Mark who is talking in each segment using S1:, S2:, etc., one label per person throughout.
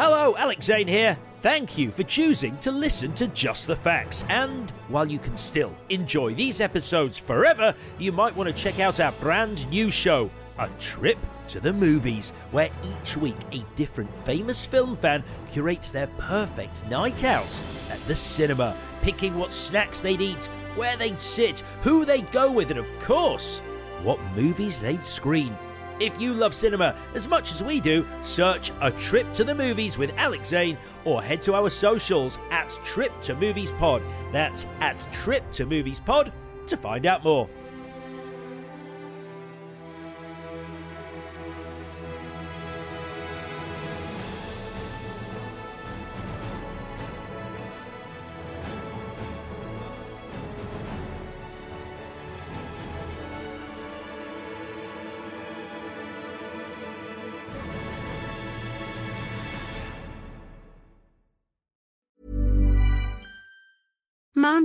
S1: Hello, Alex Zane here. Thank you for choosing to listen to Just the Facts. And while you can still enjoy these episodes forever, you might want to check out our brand new show, A Trip to the Movies, where each week a different famous film fan curates their perfect night out at the cinema, picking what snacks they'd eat, where they'd sit, who they'd go with, and of course, what movies they'd screen. If you love cinema as much as we do, search A Trip to the Movies with Alex Zane or head to our socials at Trip to Movies Pod. That's at Trip to Movies Pod to find out more.
S2: Mama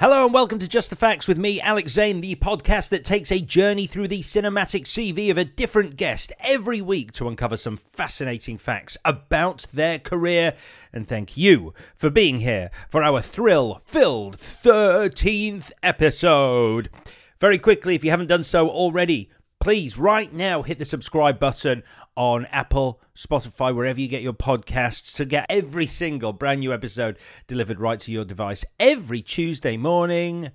S1: Hello and welcome to Just the Facts with me, Alex Zane, the podcast that takes a journey through the cinematic CV of a different guest every week to uncover some fascinating facts about their career. And thank you for being here for our thrill filled 13th episode. Very quickly, if you haven't done so already, please right now hit the subscribe button on Apple, Spotify, wherever you get your podcasts to get every single brand new episode delivered right to your device every Tuesday morning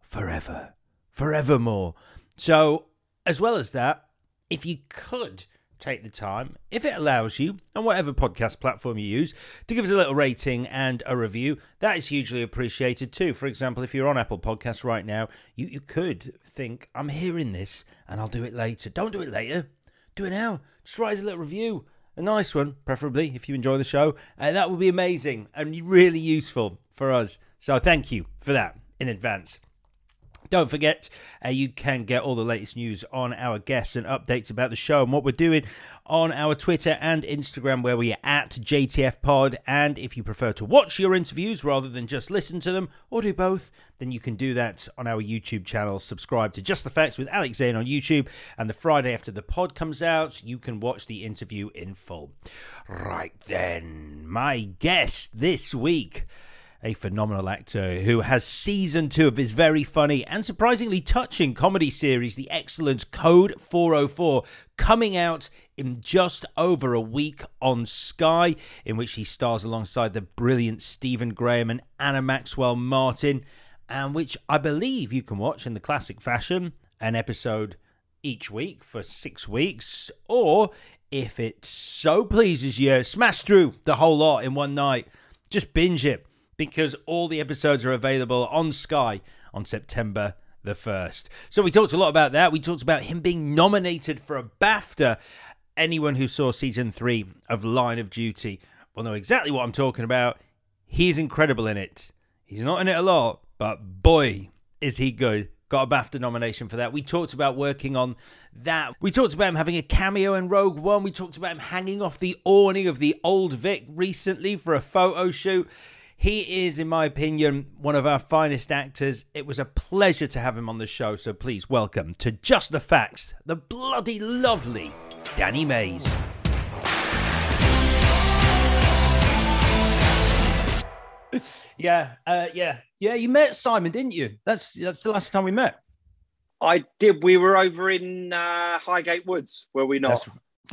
S1: forever, forevermore. So, as well as that, if you could take the time, if it allows you, on whatever podcast platform you use, to give us a little rating and a review, that is hugely appreciated too. For example, if you're on Apple Podcasts right now, you, you could think, I'm hearing this and I'll do it later. Don't do it later. Do it now. Just write us a little review. A nice one, preferably, if you enjoy the show. And that would be amazing and really useful for us. So thank you for that in advance. Don't forget, uh, you can get all the latest news on our guests and updates about the show and what we're doing on our Twitter and Instagram, where we are at JTF Pod. And if you prefer to watch your interviews rather than just listen to them or do both, then you can do that on our YouTube channel. Subscribe to Just the Facts with Alex Zane on YouTube. And the Friday after the pod comes out, you can watch the interview in full. Right then, my guest this week a phenomenal actor who has season two of his very funny and surprisingly touching comedy series, The Excellent Code 404, coming out in just over a week on Sky, in which he stars alongside the brilliant Stephen Graham and Anna Maxwell Martin, and which I believe you can watch in the classic fashion, an episode each week for six weeks, or if it so pleases you, smash through the whole lot in one night. Just binge it because all the episodes are available on Sky on September the 1st. So we talked a lot about that. We talked about him being nominated for a BAFTA. Anyone who saw season 3 of Line of Duty will know exactly what I'm talking about. He's incredible in it. He's not in it a lot, but boy, is he good. Got a BAFTA nomination for that. We talked about working on that. We talked about him having a cameo in Rogue One. We talked about him hanging off the awning of the Old Vic recently for a photo shoot. He is, in my opinion, one of our finest actors. It was a pleasure to have him on the show, so please welcome to Just the Facts, the bloody lovely Danny Mays. yeah, uh, yeah, yeah. You met Simon, didn't you? That's that's the last time we met.
S3: I did. We were over in uh, Highgate Woods, were we not?
S1: That's,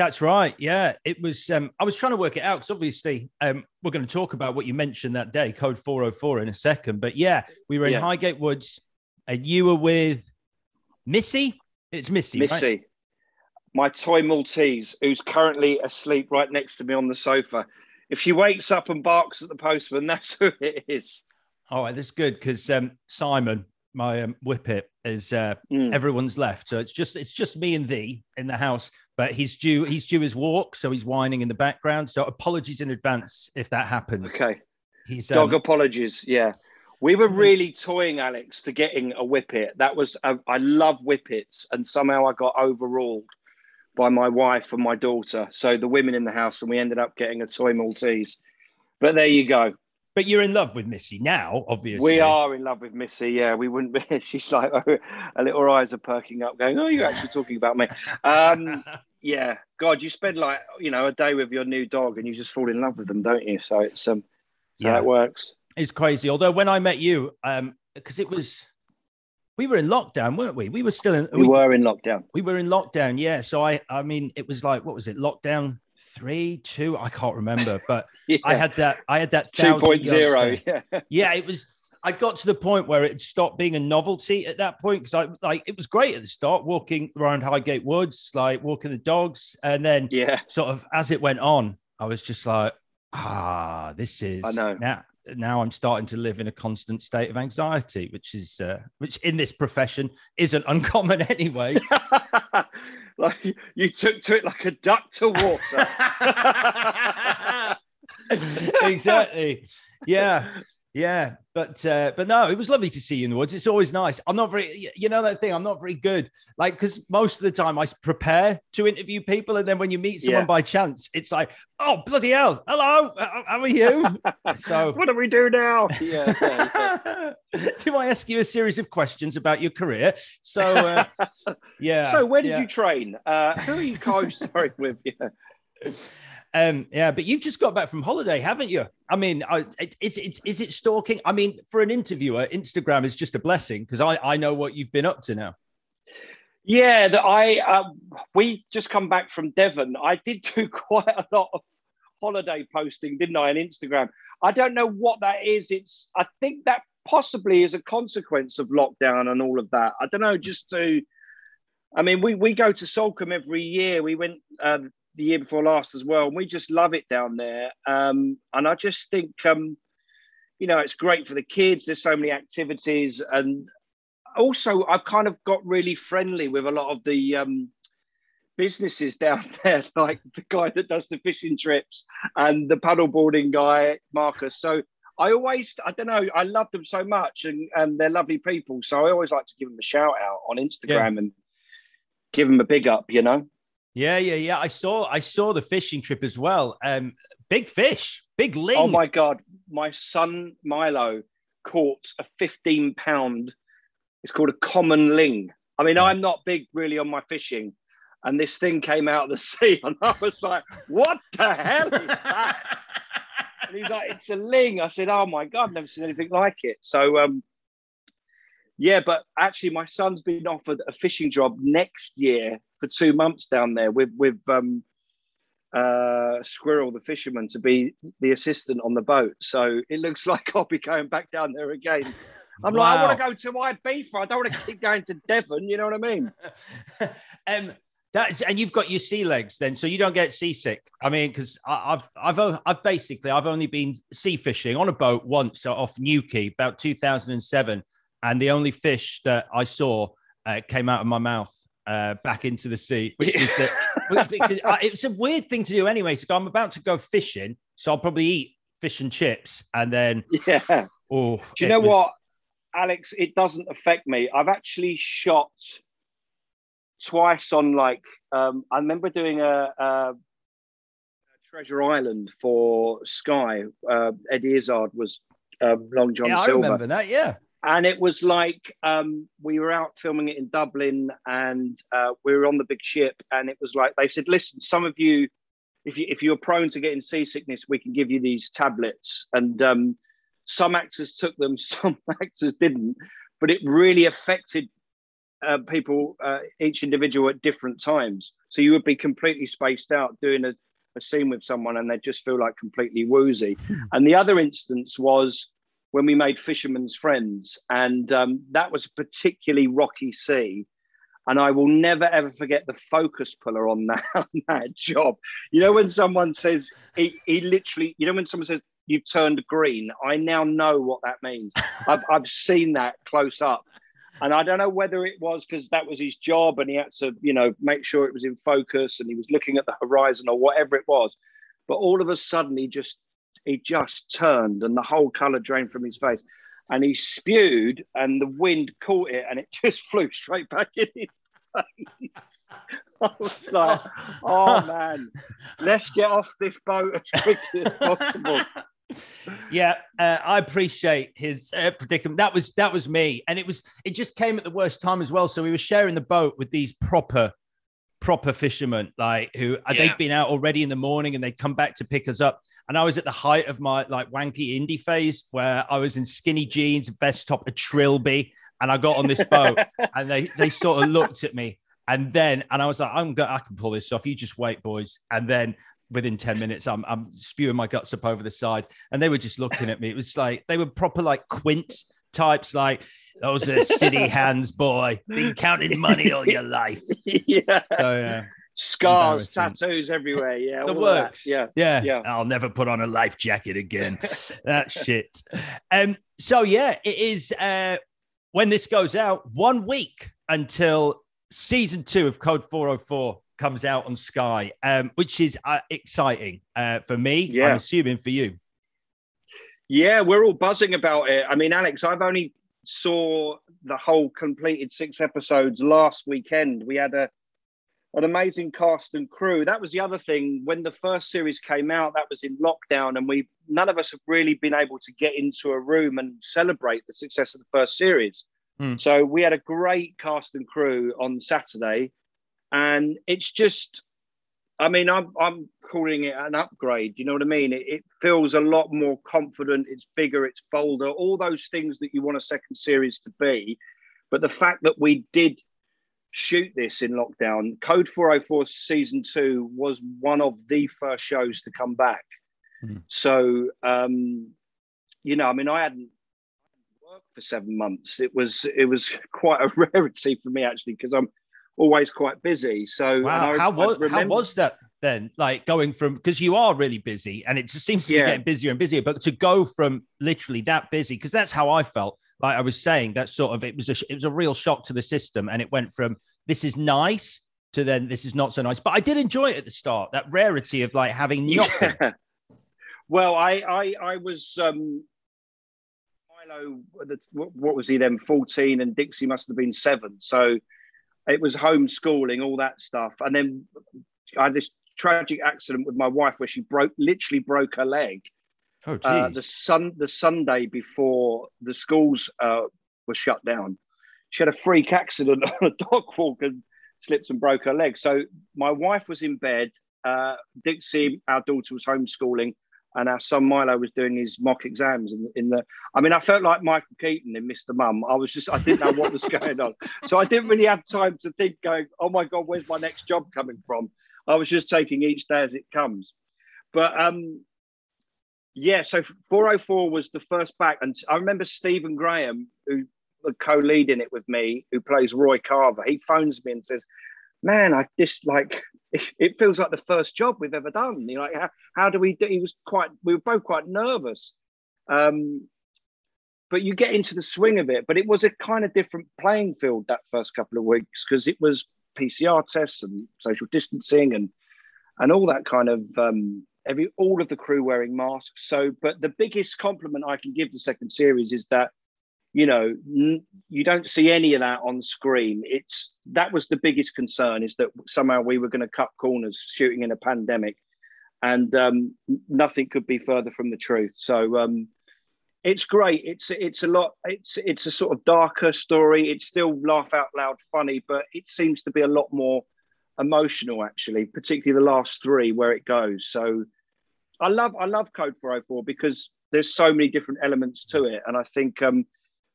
S1: that's right. Yeah, it was. Um, I was trying to work it out because obviously um, we're going to talk about what you mentioned that day, code four hundred four, in a second. But yeah, we were in
S3: Yeah.
S1: Highgate Woods, and you were with Missy. It's Missy. right?
S3: Missy, my toy Maltese, who's currently asleep right next to me on the sofa. If she wakes up and barks at the postman, that's who it is.
S1: All right, that's good because um, Simon, my um, whippet, is uh,
S3: Mm.
S1: everyone's left, so it's just it's just me and thee in the house. But he's due he's due his walk, so he's whining in the background. So apologies in advance if that happens.
S3: Okay.
S1: He's
S3: Dog
S1: um,
S3: apologies. Yeah. We were really toying, Alex, to getting a whippet. That was, uh, I love whippets. And somehow I got overruled by my wife and my daughter. So the women in the house, and we ended up getting a toy Maltese. But there you go.
S1: But you're in love with Missy now, obviously.
S3: We are in love with Missy. Yeah, we wouldn't be. She's like, her little eyes are perking up, going, Oh, you're actually talking about me. Um, yeah. God, you spend like, you know, a day with your new dog and you just fall in love with them, don't you? So it's, um, so
S1: Yeah.
S3: it works.
S1: It's crazy. Although when I met you, um, because it was we were in lockdown, weren't we? We were still in
S3: We were in lockdown.
S1: we were in lockdown, yeah. So I I mean it was like what was it, lockdown three, two? I can't remember, but
S3: Yeah.
S1: I had that I had that thousand
S3: 2.0. Yeah.
S1: yeah, it was. I got to the point where it stopped being a novelty at that point because I like it was great at the start, walking around Highgate Woods, like walking the dogs, and then
S3: Yeah.
S1: sort of as it went on, I was just like, ah, this is.
S3: I know.
S1: now. Now I'm starting to live in a constant state of anxiety, which is uh, which in this profession isn't uncommon anyway.
S3: like you took to it like a duck to water.
S1: exactly. Yeah. Yeah. But uh, but no, it was lovely to see you in the woods. It's always nice. I'm not very you know that thing, I'm not very good. Like because most of the time I prepare to interview people, and then when you meet someone
S3: Yeah.
S1: by chance, it's like, oh bloody hell, hello, how how are you? so
S3: what do we do now? Yeah. yeah, yeah.
S1: do I ask you a series of questions about your career? So uh, yeah.
S3: So where did you train? Uh, who are you co-starring with? Yeah.
S1: Um, yeah, but you've just got back from holiday, haven't you? I mean, it's it's is it stalking? I mean, for an interviewer, Instagram is just a blessing because I I know what you've been up to now.
S3: Yeah, that I um, we just come back from Devon. I did do quite a lot of holiday posting, didn't I, on Instagram? I don't know what that is. It's I think that possibly is a consequence of lockdown and all of that. I don't know, just to. I mean, we we go to Salcombe every year. We went um, the year before last as well, and we just love it down there. Um, and I just think, um, you know, it's great for the kids. There's so many activities, and also I've kind of got really friendly with a lot of the um, businesses down there, like the guy that does the fishing trips and the paddleboarding guy, Marcus. So I always, I don't know, I love them so much and, and they're lovely people. So I always like to give them a shout out on Instagram and give them a big up, you know?
S1: Yeah, yeah, yeah. I saw I saw the fishing trip as well. Um, big fish, big ling.
S3: Oh my God. My son Milo caught a 15 pound, it's called a common ling. I mean, I'm not big really on my fishing. And this thing came out of the sea, and I was like, what the hell is that? and he's like, it's a ling. I said, oh my God, I've never seen anything like it. So, um, yeah, but actually, my son's been offered a fishing job next year for two months down there with with um, uh, Squirrel, the fisherman, to be the assistant on the boat. So it looks like I'll be going back down there again. I'm like, I want to go to Ibiza. I don't want to keep going to Devon. You know what I mean?
S1: um, that's and you've got your sea legs then, so you don't get seasick. I mean, because I've I've I've basically I've only been sea fishing on a boat once off Newquay about 2007, and the only fish that I saw uh, came out of my mouth uh, back into the sea, which was that it's a weird thing to do anyway. So I'm about to go fishing, so I'll probably eat fish and chips, and then
S3: Yeah.
S1: oh,
S3: Do you know
S1: was-
S3: what, Alex? It doesn't affect me. I've actually shot twice on like um, I remember doing a, a Treasure Island for Sky. Uh, Eddie Izzard was um, Long John
S1: Yeah, I remember that. Yeah.
S3: And it was like um, we were out filming it in Dublin, and uh, we were on the big ship, and it was like they said, "Listen, some of you." If, you, if you're prone to getting seasickness, we can give you these tablets. And um, some actors took them, some actors didn't, but it really affected uh, people, uh, each individual at different times. So you would be completely spaced out doing a, a scene with someone and they'd just feel like completely woozy. and the other instance was when we made Fisherman's Friends, and um, that was a particularly rocky sea. And I will never ever forget the focus puller on that, on that job. You know, when someone says he, he literally, you know, when someone says you've turned green, I now know what that means. I've, I've seen that close up. And I don't know whether it was because that was his job and he had to, you know, make sure it was in focus and he was looking at the horizon or whatever it was. But all of a sudden he just he just turned and the whole colour drained from his face. And he spewed and the wind caught it and it just flew straight back in his face. I was like, oh man, let's get off this boat as quickly as possible
S1: yeah, uh, I appreciate his uh, predicament. That was that was me, and it was it just came at the worst time as well. So we were sharing the boat with these proper proper fishermen, like who yeah. they'd been out already in the morning, and they'd come back to pick us up. And I was at the height of my like wanky indie phase, where I was in skinny jeans, vest top, a trilby, and I got on this boat, and they they sort of looked at me. And then, and I was like, I'm gonna, I can pull this off. You just wait, boys. And then within 10 minutes I'm, I'm spewing my guts up over the side and they were just looking at me it was like they were proper like quint types like those are city hands boy. Been counting money all your life.
S3: Yeah. So, yeah. Scars tattoos everywhere. Yeah
S1: the works. Yeah. Yeah. Yeah. I'll never put on a life jacket again. That shit. Um so yeah it is uh when this goes out one week until season two of code 404 comes out on Sky, um, which is uh, exciting uh, for me. Yeah. I'm assuming for you.
S3: Yeah, we're all buzzing about it. I mean, Alex, I've only saw the whole completed six episodes last weekend. We had a an amazing cast and crew. That was the other thing. When the first series came out, that was in lockdown, and we none of us have really been able to get into a room and celebrate the success of the first series. Mm. So we had a great cast and crew on Saturday and it's just I mean, I'm I'm calling it an upgrade. You know what I mean? It, it, feels a lot more confident. It's bigger. It's bolder. All those things that you want a second series to be. But the fact that we did shoot this in lockdown, Code 404 season two was one of the first shows to come back. Mm. So, um, you know, I mean, I hadn't worked for seven months. It was it was quite a rarity for me actually because I'm always quite busy. So
S1: wow, I, how was remember... how was that then? Like going from because you are really busy, and it just seems to be getting busier and busier. But to go from literally that busy, because that's how I felt. Like I was saying, that sort of it was a it was a real shock to the system, and it went from this is nice to then this is not so nice. But I did enjoy it at the start. That rarity of like having nothing. Yeah.
S3: Well, I I I was um Milo. What was he then? Fourteen, and Dixie must have been seven. So it was homeschooling, all that stuff. And then I had this tragic accident with my wife where she broke, literally broke her leg.
S1: Oh, uh,
S3: the sun, the Sunday before the schools uh, were shut down, she had a freak accident on a dog walk and slipped and broke her leg. So my wife was in bed. Uh, Dixie, our daughter, was homeschooling and our son Milo was doing his mock exams in, in, the. I mean, I felt like Michael Keaton in Mr. Mum. I was just, I didn't know what was going on, so I didn't really have time to think. Going, oh my god, where's my next job coming from? I was just taking each day as it comes. But um, yeah, so 404 was the first back, and I remember Stephen Graham, who co-leading it with me, who plays Roy Carver. He phones me and says, man, I just like it feels like the first job we've ever done. You know, like how, how do we do? He was quite, we were both quite nervous. Um, but you get into the swing of it. But it was a kind of different playing field that first couple of weeks because it was PCR tests and social distancing and and all that kind of um, every all of the crew wearing masks. So, but the biggest compliment I can give the second series is that you know n- you don't see any of that on screen. It's that was the biggest concern is that somehow we were going to cut corners shooting in a pandemic and um, nothing could be further from the truth. So um, it's great. It's it's a lot it's it's a sort of darker story. It's still laugh out loud funny but it seems to be a lot more emotional actually particularly the last three where it goes. So i love i love code 404 because there's so many different elements to it, and I think um,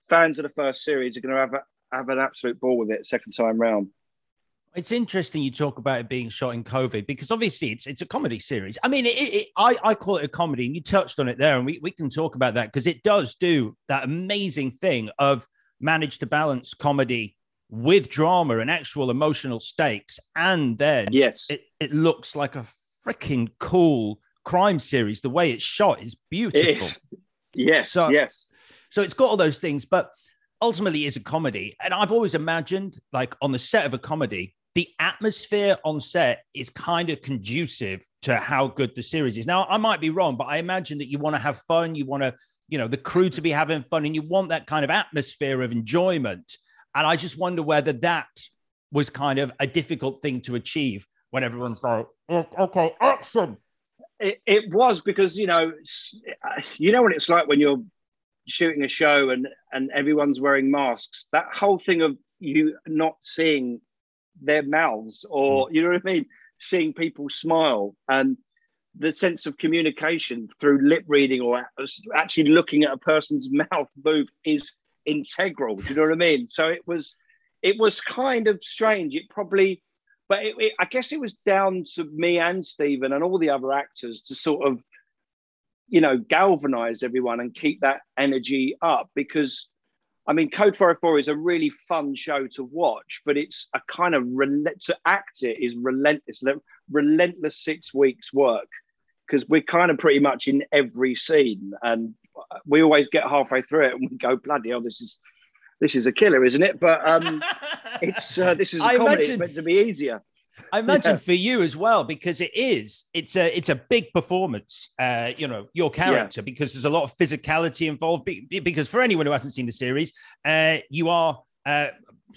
S3: fans of the first series are going to have a, have an absolute ball with it second time round.
S1: It's interesting you talk about it being shot in COVID because obviously it's it's a comedy series. I mean, it, it, I I call it a comedy, and you touched on it there, and we, we can talk about that because it does do that amazing thing of manage to balance comedy with drama and actual emotional stakes, and then
S3: yes,
S1: it, it looks like a freaking cool crime series. The way it's shot is beautiful. It is.
S3: Yes, so, yes.
S1: So it's got all those things, but ultimately is a comedy. And I've always imagined, like on the set of a comedy, the atmosphere on set is kind of conducive to how good the series is. Now, I might be wrong, but I imagine that you want to have fun, you want to, you know, the crew to be having fun, and you want that kind of atmosphere of enjoyment. And I just wonder whether that was kind of a difficult thing to achieve when everyone's like, okay, action.
S3: It, it was because you know, uh, you know what it's like when you're shooting a show and and everyone's wearing masks. That whole thing of you not seeing their mouths or mm. you know what I mean, seeing people smile and the sense of communication through lip reading or actually looking at a person's mouth move is integral. Do you know what I mean? So it was, it was kind of strange. It probably, but it, it, I guess it was down to me and Stephen and all the other actors to sort of, you know, galvanize everyone and keep that energy up because I mean, Code 404 is a really fun show to watch, but it's a kind of to act it is relentless, relentless six weeks work because we're kind of pretty much in every scene, and we always get halfway through it and we go, bloody hell, this is this is a killer, isn't it? But um, it's uh, this is a I comedy. Imagine, it's meant to be easier.
S1: I imagine yeah. for you as well, because it is, it's a, it's a big performance. Uh, you know, your character, yeah. because there's a lot of physicality involved. Because for anyone who hasn't seen the series, uh, you are uh,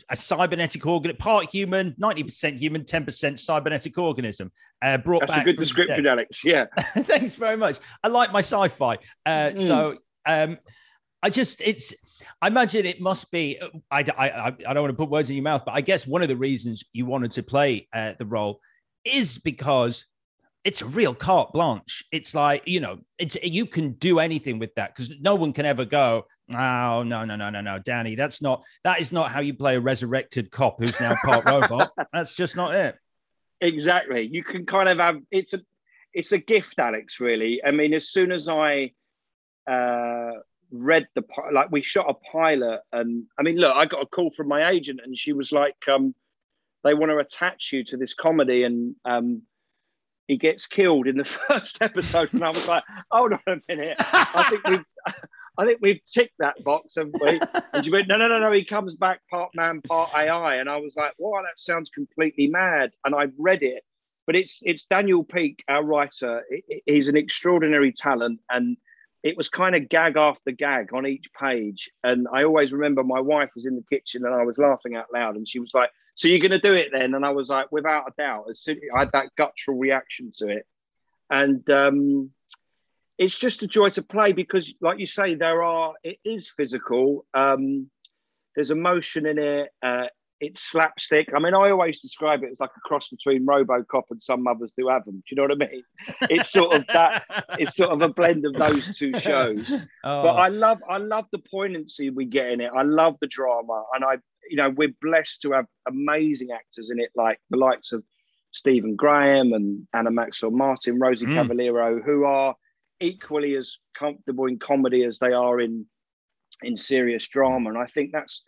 S1: a cybernetic organ, part human, ninety percent human, ten percent cybernetic organism. Uh, brought
S3: That's
S1: back
S3: a good description, Alex. Yeah.
S1: Thanks very much. I like my sci-fi. Uh, mm. So um, I just, it's I imagine it must be. I, I, I don't want to put words in your mouth, but I guess one of the reasons you wanted to play uh, the role is because it's a real carte blanche. It's like you know, it's you can do anything with that because no one can ever go. Oh no no no no no, Danny, that's not that is not how you play a resurrected cop who's now part robot. That's just not it.
S3: Exactly. You can kind of have it's a it's a gift, Alex. Really. I mean, as soon as I uh, read the like we shot a pilot and i mean look i got a call from my agent and she was like um they want to attach you to this comedy and um he gets killed in the first episode. And i was like hold on a minute. I think we've i think we've ticked that box haven't we? And she went no no no no he comes back part man part ai and i was like wow that sounds completely mad. And i read it but it's it's Daniel Peak our writer. He's an extraordinary talent and it was kind of gag after gag on each page. And I always remember my wife was in the kitchen and I was laughing out loud. And she was like, So you're going to do it then? And I was like, Without a doubt. As soon, I had that guttural reaction to it. And um, it's just a joy to play because, like you say, there are, it is physical. Um, there's emotion in it. Uh, it's slapstick. I mean, I always describe it as like a cross between RoboCop and Some Mothers Do Have Them. Do you know what I mean? It's sort of that. it's sort of a blend of those two shows. Oh. But I love, I love the poignancy we get in it. I love the drama, and I, you know, we're blessed to have amazing actors in it, like the likes of Stephen Graham and Anna Maxwell Martin, Rosie mm. Cavaliero, who are equally as comfortable in comedy as they are in in serious drama. And I think that's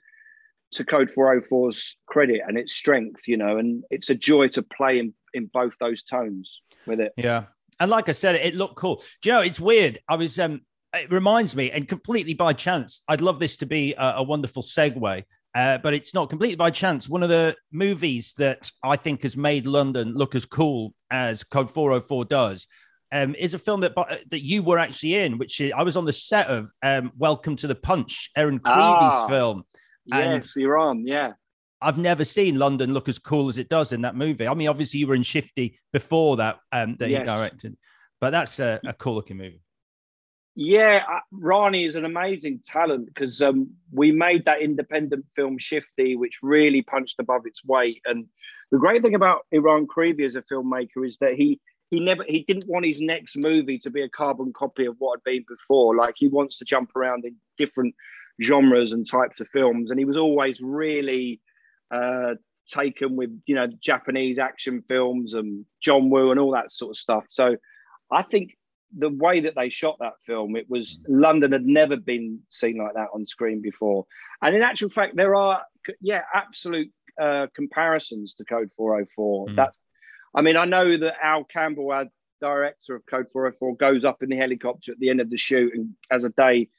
S3: to Code 404's credit and its strength, you know, and it's a joy to play in, in both those tones with it.
S1: Yeah. And like I said, it looked cool. Do you know, it's weird. I was, um, it reminds me, and completely by chance, I'd love this to be a, a wonderful segue, uh, but it's not completely by chance. One of the movies that I think has made London look as cool as Code 404 does um, is a film that that you were actually in, which is, I was on the set of um, Welcome to the Punch, Eran Creevy's ah. film.
S3: Yes, you're on. Yeah.
S1: I've never seen London look as cool as it does in that movie. I mean, obviously you were in Shifty before that um, that yes. he directed, but that's a, a cool looking movie.
S3: Yeah, uh, Eran is an amazing talent because um, we made that independent film Shifty, which really punched above its weight. And the great thing about Eran Creevy as a filmmaker is that he he never he didn't want his next movie to be a carbon copy of what had been before. Like he wants to jump around in different genres and types of films, and he was always really uh, taken with you know Japanese action films and John Woo and all that sort of stuff. So I think the way that they shot that film, it was London had never been seen like that on screen before. And in actual fact, there are yeah absolute uh, comparisons to Code 404. Mm. That I mean, I know that Al Campbell, our director of Code 404, goes up in the helicopter at the end of the shoot and as a day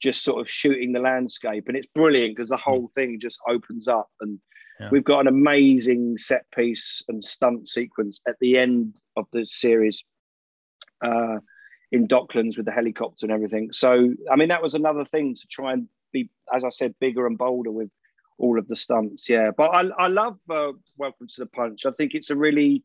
S3: just sort of shooting the landscape, and it's brilliant because the whole mm. thing just opens up and. Yeah. We've got an amazing set piece and stunt sequence at the end of the series. Uh, in Docklands with the helicopter and everything. So, I mean, that was another thing to try and be, as I said, bigger and bolder with all of the stunts. Yeah, but I, I love uh, Welcome to the Punch. I think it's a really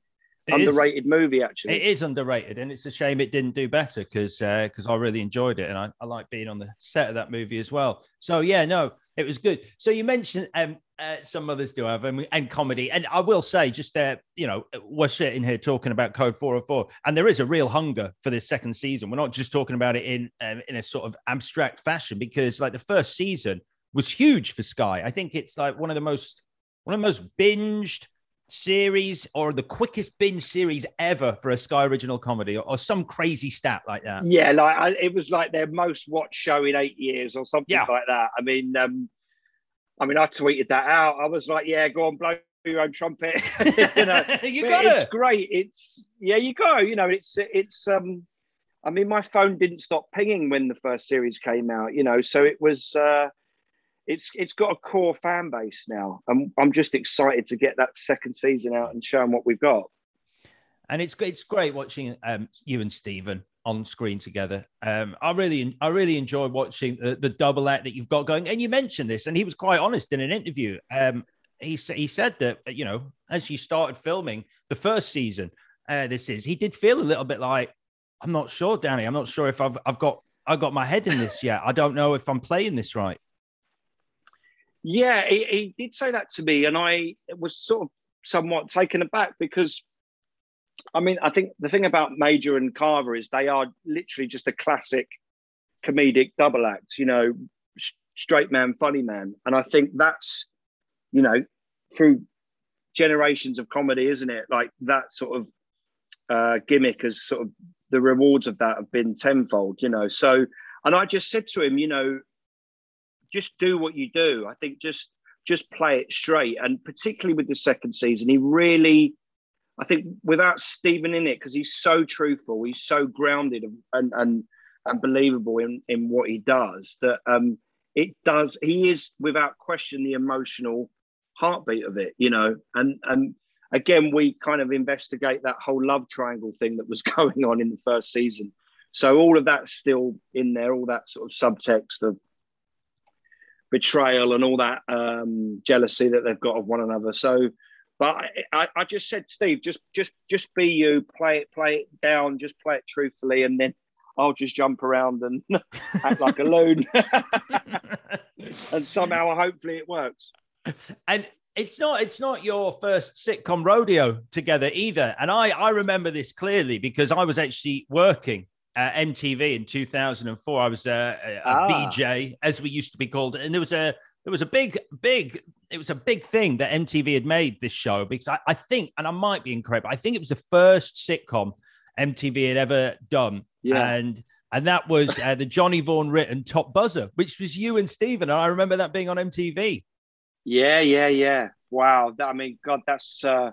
S3: it underrated
S1: is,
S3: movie. Actually,
S1: it is underrated, and it's a shame it didn't do better because because uh, I really enjoyed it, and I, I like being on the set of that movie as well. So yeah, no, it was good. So you mentioned um, uh, some others do have and, and comedy, and I will say just uh, you know we're sitting here talking about Code 404, and there is a real hunger for this second season. We're not just talking about it in um, in a sort of abstract fashion because like the first season was huge for Sky. I think it's like one of the most one of the most binged series or the quickest binge series ever for a Sky original comedy or, or some crazy stat like that.
S3: Yeah, like I, it was like their most watched show in eight years or something yeah. like that. I mean, um, I mean, I tweeted that out. I was like, "Yeah, go on, blow your own trumpet."
S1: you know, you got it.
S3: It's great. It's yeah, you go. You know, it's it's. um I mean, my phone didn't stop pinging when the first series came out. You know, so it was. uh it's it's got a core fan base now. I'm I'm just excited to get that second season out and show them what we've got.
S1: And it's it's great watching um, you and Stephen on screen together. Um, I really I really enjoy watching the, the, double act that you've got going. And you mentioned this, and he was quite honest in an interview. Um, he he said that you know as you started filming the first season, uh, this is he did feel a little bit like I'm not sure, Danny. I'm not sure if I've I've got I got my head in this yet. I don't know if I'm playing this right.
S3: Yeah, he, he did say that to me, and I was sort of somewhat taken aback because, I mean, I think the thing about Major and Carver is they are literally just a classic comedic double act, you know, straight man, funny man, and I think that's, you know, through generations of comedy, isn't it? Like that sort of uh, gimmick as sort of the rewards of that have been tenfold, you know. So, and I just said to him, you know, just do what you do. I think just just play it straight, and particularly with the second season, he really, I think, without Stephen in it, because he's so truthful, he's so grounded and and and believable in in what he does that um it does. He is without question the emotional heartbeat of it, you know, and and again we kind of investigate that whole love triangle thing that was going on in the first season so all of that's still in there all that sort of subtext of betrayal and all that um, jealousy that they've got of one another. So, but I, I, just said, Steve, just just just be you, play it, play it down, just play it truthfully, and then I'll just jump around and act like a loon, and somehow, hopefully, it works.
S1: And it's not it's not your first sitcom rodeo together either and i i remember this clearly because i was actually working uh, MTV in 2004. I was a, a ah. VJ, as we used to be called, and there was a there was a big big it was a big thing that MTV had made this show because I, I think, and I might be incorrect, but I think it was the first sitcom MTV had ever done, yeah. and and that was uh, the Johnny Vaughan written Top Buzzer, which was you and Stephen. And I remember that being on MTV.
S3: Yeah, yeah, yeah. Wow. I mean, God, that's uh,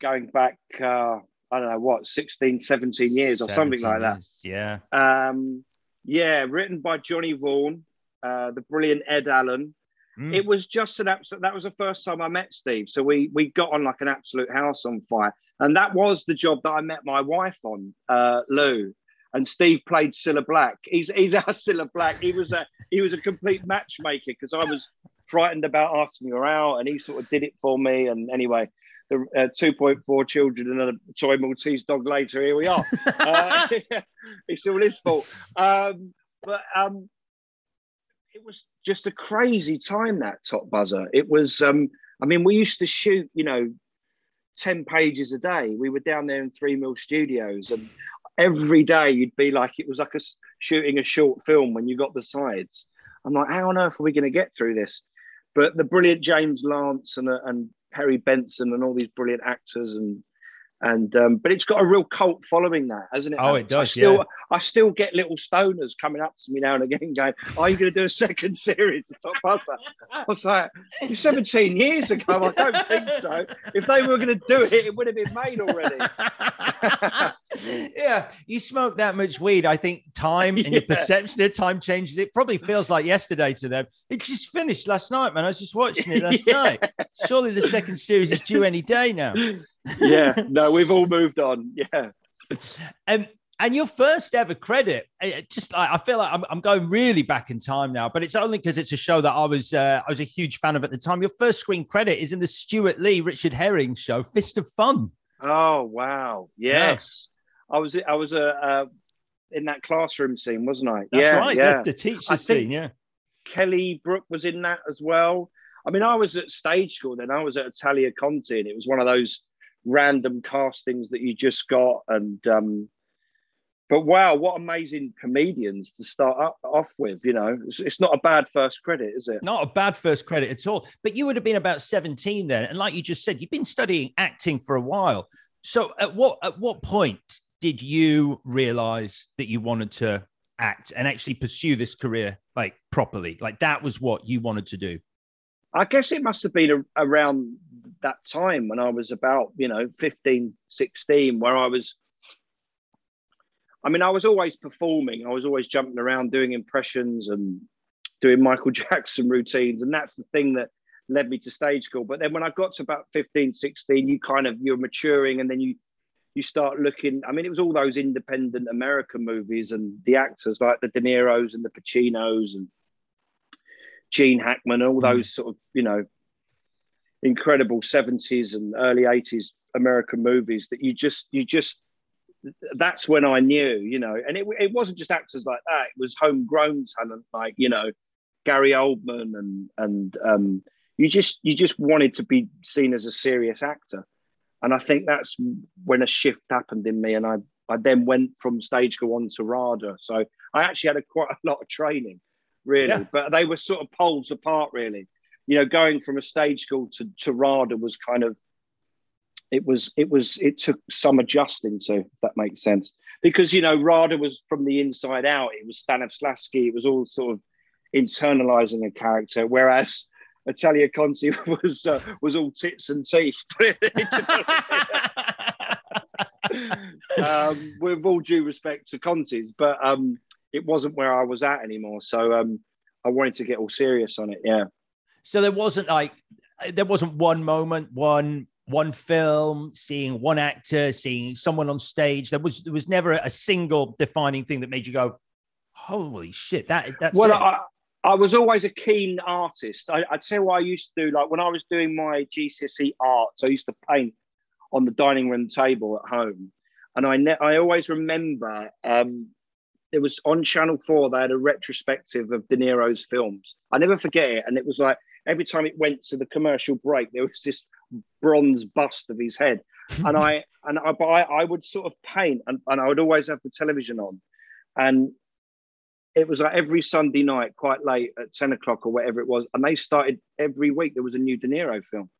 S3: going back. Uh, I don't know what 16, 17 years or something like
S1: years, that. Yeah.
S3: Um, yeah, written by Johnny Vaughan, uh, the brilliant Ed Allen. Mm. It was just an absolute. That was the first time I met Steve, so we we got on like an absolute house on fire, and that was the job that I met my wife on, uh, Lou. And Steve played Cilla Black. He's he's our Cilla Black. He was a he was a complete matchmaker because I was frightened about asking her out, and he sort of did it for me. And anyway, the uh, 2.4 children and a toy Maltese dog later, here we are. uh, it's all his fault. Um, but um, it was just a crazy time that top buzzer. It was, um, I mean, we used to shoot, you know, 10 pages a day. We were down there in Three Mill Studios, and every day you'd be like, it was like a, shooting a short film when you got the sides. I'm like, how on earth are we going to get through this? But the brilliant James Lance and, uh, and Perry Benson and all these brilliant actors and and um, but it's got a real cult following that, hasn't it?
S1: Oh, it does. I
S3: still,
S1: yeah.
S3: I still get little stoners coming up to me now and again, going, "Are you going to do a second series of Top Buzzer?" I was like, "You're 17 years ago. I don't think so. If they were going to do it, it would have been made already."
S1: yeah, you smoke that much weed. I think time and your perception of time changes. It probably feels like yesterday to them. It just finished last night, man. I was just watching it last yeah. night. Surely the second series is due any day now
S3: yeah, no, we've all moved on. Yeah.
S1: Um, and your first ever credit, just I feel like I'm, I'm going really back in time now, but it's only because it's a show that I was uh, I was a huge fan of at the time. Your first screen credit is in the Stewart Lee Richard Herring show, Fist of Fun.
S3: Oh wow, yes, yeah. I was I was uh, uh, in that classroom scene, wasn't I?
S1: That's
S3: yeah,
S1: right, yeah, the, the teacher scene, yeah.
S3: Kelly Brook was in that as well. I mean, I was at stage school then. I was at Italia Conti, and it was one of those random castings that you just got and um but wow what amazing comedians to start up, off with you know? It's, it's, not a bad first credit is it?
S1: Not a bad first credit at all. But you would have been about 17 then and like you just said you've been studying acting for a while. So at what at what point did you realize that you wanted to act and actually pursue this career like properly? Like that was what you wanted to do
S3: I guess it must have been a, around that time when I was about, you know, 15, 16, where I was, I mean, I was always performing. I was always jumping around doing impressions and doing Michael Jackson routines. And that's the thing that led me to stage school. But then when I got to about 15, 16, you kind of, you're maturing and then you, you start looking. I mean, it was all those independent American movies and the actors like the De Niro's and the Pacinos and Gene Hackman, all mm. those sort of, you know, incredible 70s and early 80s American movies that you just, you just, that's when I knew, you know, and it, it wasn't just actors like that, it was homegrown talent like, you know, Gary Oldman and, and, um, you just, you just wanted to be seen as a serious actor. And I think that's when a shift happened in me. And I, I then went from stage go on to RADA. So I actually had a, quite a lot of training really. Yeah. But they were sort of poles apart, really. You know, going from a stage school to, to RADA was kind of it was it was it took some adjusting to, if that makes sense. Because you know, RADA was from the inside out. It was Stanislavski. It was all sort of internalizing a character, whereas Italia Conti was uh, was all tits and teeth. um, with all due respect to Conti's, but um, it wasn't where I was at anymore. So um, I wanted to get all serious on it. Yeah.
S1: So there wasn't like there wasn't one moment, one one film, seeing one actor, seeing someone on stage. There was there was never a single defining thing that made you go, "Holy shit!" That that's
S3: well,
S1: it.
S3: I, I was always a keen artist. I, would say what I used to do, like when I was doing my GCSE arts, I used to paint on the dining room table at home, and I ne- I always remember um, it was on Channel 4, they had a retrospective of De Niro's films. I never forget it. And it was like every time it went to the commercial break, there was this bronze bust of his head. and I and I, I, I would sort of paint and, and I would always have the television on. And it was like every Sunday night, quite late at 10 o'clock or whatever it was. And they started every week, there was a new De Niro film.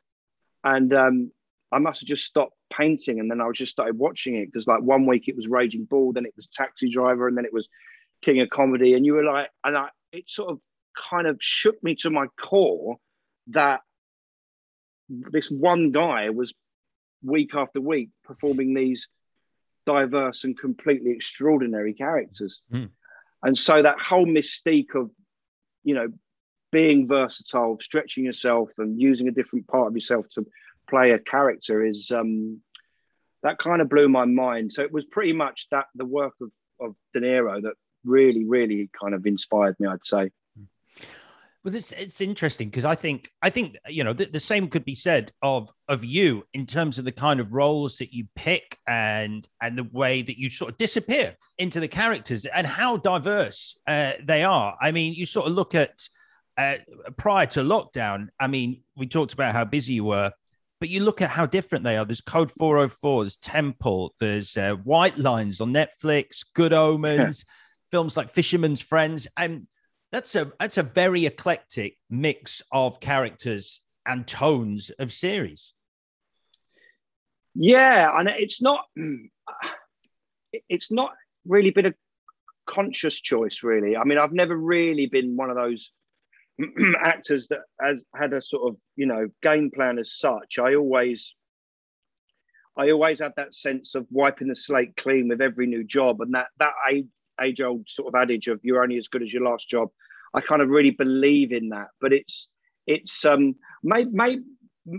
S3: And um, I must have just stopped painting and then I just started watching it because like one week it was Raging Bull, then it was Taxi Driver, and then it was King of Comedy, and you were like, and I it sort of kind of shook me to my core that this one guy was week after week performing these diverse and completely extraordinary characters. Mm. And so that whole mystique of, you know, being versatile, stretching yourself and using a different part of yourself to play a character is um, that kind of blew my mind. So it was pretty much that the work of, of De Niro that really, really kind of inspired me, I'd say.
S1: Well, it's it's interesting because I think I think you know the, the, same could be said of of you in terms of the kind of roles that you pick and and the way that you sort of disappear into the characters and how diverse uh, they are. I mean, you sort of look at uh, prior to lockdown. I mean, we talked about how busy you were but you look at how different they are. There's Code 404, there's Temple, there's uh, White Lines on Netflix, Good Omens, films like Fisherman's Friends, and that's a that's a very eclectic mix of characters and tones of series.
S3: Yeah, and it's not it's not really been a conscious choice, really. I mean, I've never really been one of those actors that has had a sort of you know game plan as such. I always I always had that sense of wiping the slate clean with every new job, and that that age, age old sort of adage of "you're only as good as your last job." I kind of really believe in that, but it's it's um may, may,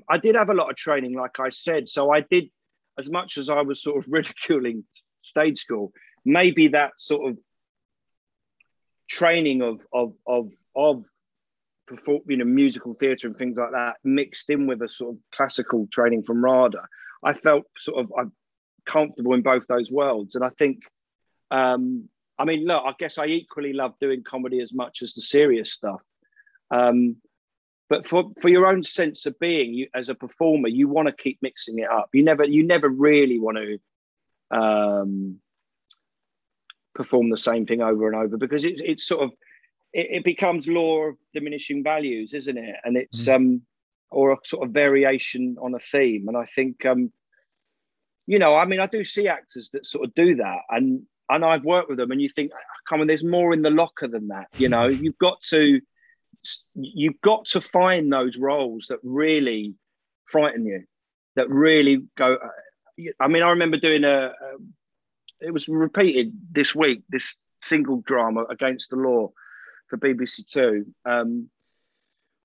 S3: I did have a lot of training, like I said, so I did as much as I was sort of ridiculing stage school. Maybe that sort of training of of of of perform, you know, musical theatre and things like that, mixed in with a sort of classical training from RADA, I felt sort of I'm comfortable in both those worlds. And I think, um, I mean, look, I guess I equally love doing comedy as much as the serious stuff. Um, but for, for your own sense of being, you as a performer, you want to keep mixing it up. You never you never really want to um, perform the same thing over and over because it's it's sort of it, it, becomes law of diminishing values, isn't it? And it's mm. um, or a sort of variation on a theme. And I think um, you know, I mean, I do see actors that sort of do that, and and I've worked with them, and you think, come on, there's more in the locker than that. You know, you've got to you've got to find those roles that really frighten you, that really go. I mean, I remember doing a, a it was repeated this week. This single drama against the law for BBC Two, um,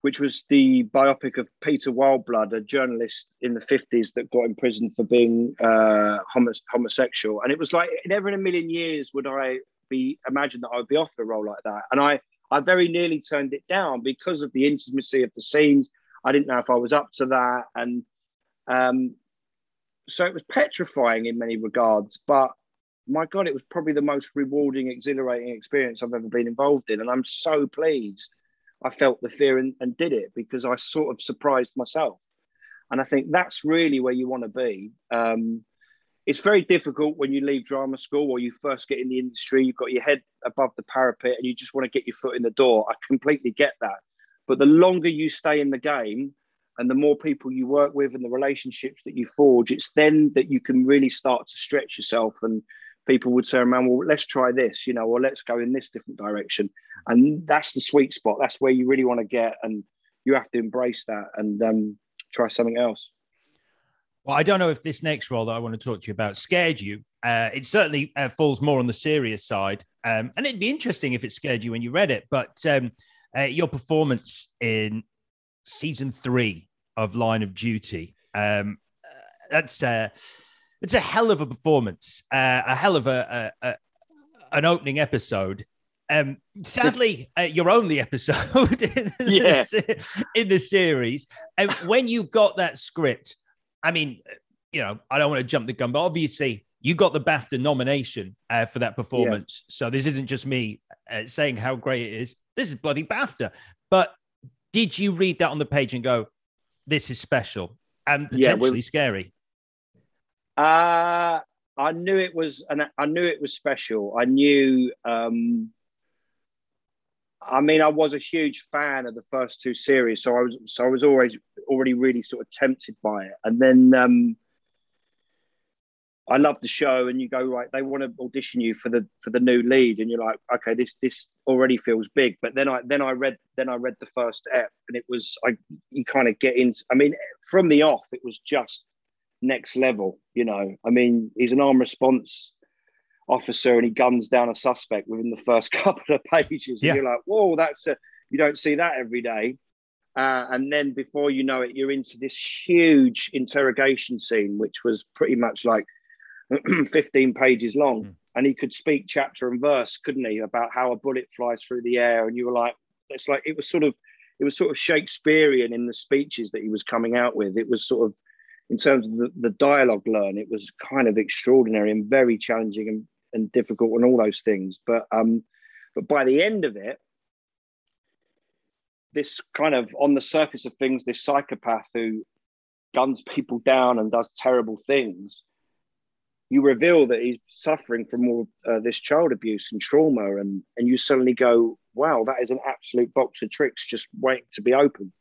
S3: which was the biopic of Peter Wildblood, a journalist in the 50s that got imprisoned for being uh, homosexual. And it was like, never in a million years would I be imagined that I would be offered a role like that. And I, I very nearly turned it down because of the intimacy of the scenes. I didn't know if I was up to that. And um, so it was petrifying in many regards. But my God, it was probably the most rewarding, exhilarating experience I've ever been involved in. And I'm so pleased I felt the fear and, and did it because I sort of surprised myself. And I think that's really where you want to be. Um, it's very difficult when you leave drama school or you first get in the industry, you've got your head above the parapet and you just want to get your foot in the door. I completely get that. But the longer you stay in the game and the more people you work with and the relationships that you forge, it's then that you can really start to stretch yourself and people would say, "Man, well, let's try this," you know, or let's go in this different direction. And that's the sweet spot. That's where you really want to get, and you have to embrace that and um, try something else.
S1: Well, I don't know if this next role that I want to talk to you about scared you. Uh, it certainly uh, falls more on the serious side, um, and it'd be interesting if it scared you when you read it. But um, uh, your performance in season three of Line of Duty, um, uh, that's uh, it's a hell of a performance, uh, a hell of a, a, a an opening episode. Um, sadly, uh, your only episode in,
S3: yeah.
S1: the, in the series. And when you got that script, I mean, you know, I don't want to jump the gun, but obviously you got the BAFTA nomination uh, for that performance. Yeah. So this isn't just me uh, saying how great it is. This is bloody BAFTA. But did you read that on the page and go, "This is special and potentially yeah, scary"?
S3: Uh, I knew it was, and I knew it was special. I knew. Um, I mean, I was a huge fan of the first two series, so I was, so I was always already really sort of tempted by it. And then um, I loved the show, and you go right. They want to audition you for the for the new lead, and you're like, okay, this this already feels big. But then I then I read then I read the first ep, and it was I you kind of get into. I mean, from the off, it was just next level. You know, I mean, he's an armed response officer and he guns down a suspect within the first couple of pages. Yeah. And you're like, whoa, that's a, you don't see that every day. Uh, and then before you know it, you're into this huge interrogation scene, which was pretty much like 15 pages long. Mm. And he could speak chapter and verse, couldn't he, about how a bullet flies through the air. And you were like, it's like, it was sort of, it was sort of Shakespearean in the speeches that he was coming out with. It was sort of in terms of the, the dialogue learn, it was kind of extraordinary and very challenging and, and difficult and all those things. But um, but by the end of it, this kind of on the surface of things, this psychopath who guns people down and does terrible things, you reveal that he's suffering from all uh, this child abuse and trauma, and and you suddenly go, wow, that is an absolute box of tricks just waiting to be opened.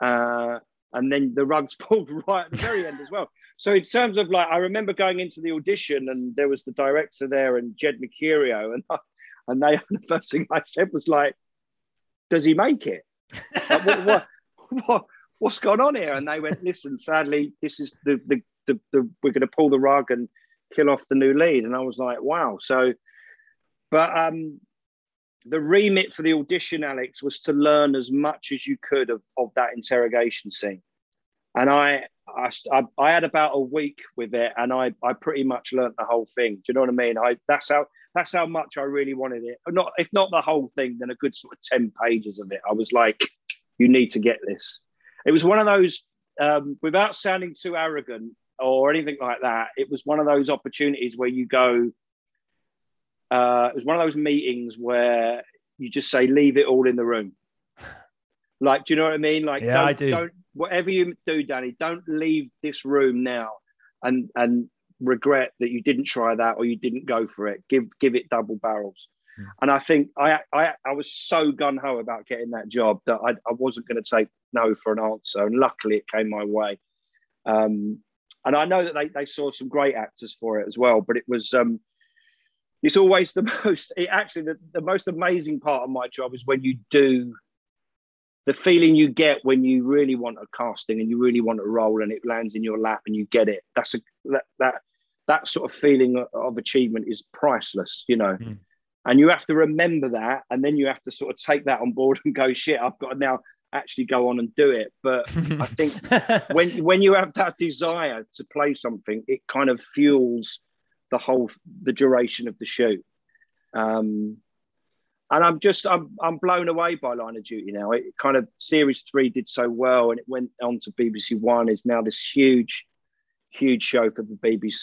S3: Uh, and then the rug's pulled right at the very end as well. So in terms of like, I remember going into the audition and there was the director there and Jed Mercurio, and and they the first thing I said was like, "Does he make it? Like, what, what, what, what's going on here?" And they went, "Listen, sadly, this is the the, the, the we're going to pull the rug and kill off the new lead." And I was like, "Wow!" So, but um, the remit for the audition, Alex, was to learn as much as you could of, of that interrogation scene. And I, I, I had about a week with it, and I, I pretty much learned the whole thing. Do you know what I mean? I that's how that's how much I really wanted it. Not if not the whole thing, then a good sort of ten pages of it. I was like, you need to get this. It was one of those, um, without sounding too arrogant or anything like that. It was one of those opportunities where you go, uh, it was one of those meetings where you just say, leave it all in the room. Like, do you know what I mean? Like,
S1: yeah,
S3: don't,
S1: I do.
S3: don't, whatever you do, Danny, don't leave this room now and and regret that you didn't try that or you didn't go for it. Give give it double barrels. Mm. And I think I, I I was so gun ho about getting that job that I, I wasn't going to take no for an answer. And luckily, it came my way. Um, and I know that they, they saw some great actors for it as well. But it was um, it's always the most it actually the, the most amazing part of my job is when you do the feeling you get when you really want a casting and you really want a role and it lands in your lap and you get it. That's a that that, that sort of feeling of achievement is priceless you know? Mm. and you have to remember that and then you have to sort of take that on board and go shit i've got to now actually go on and do it. But i think when when you have that desire to play something it kind of fuels the whole the duration of the shoot. Um, and I'm just I'm I'm blown away by Line of Duty now. It kind of series three did so well, and it went on to BBC One. Is now this huge, huge show for the BBC.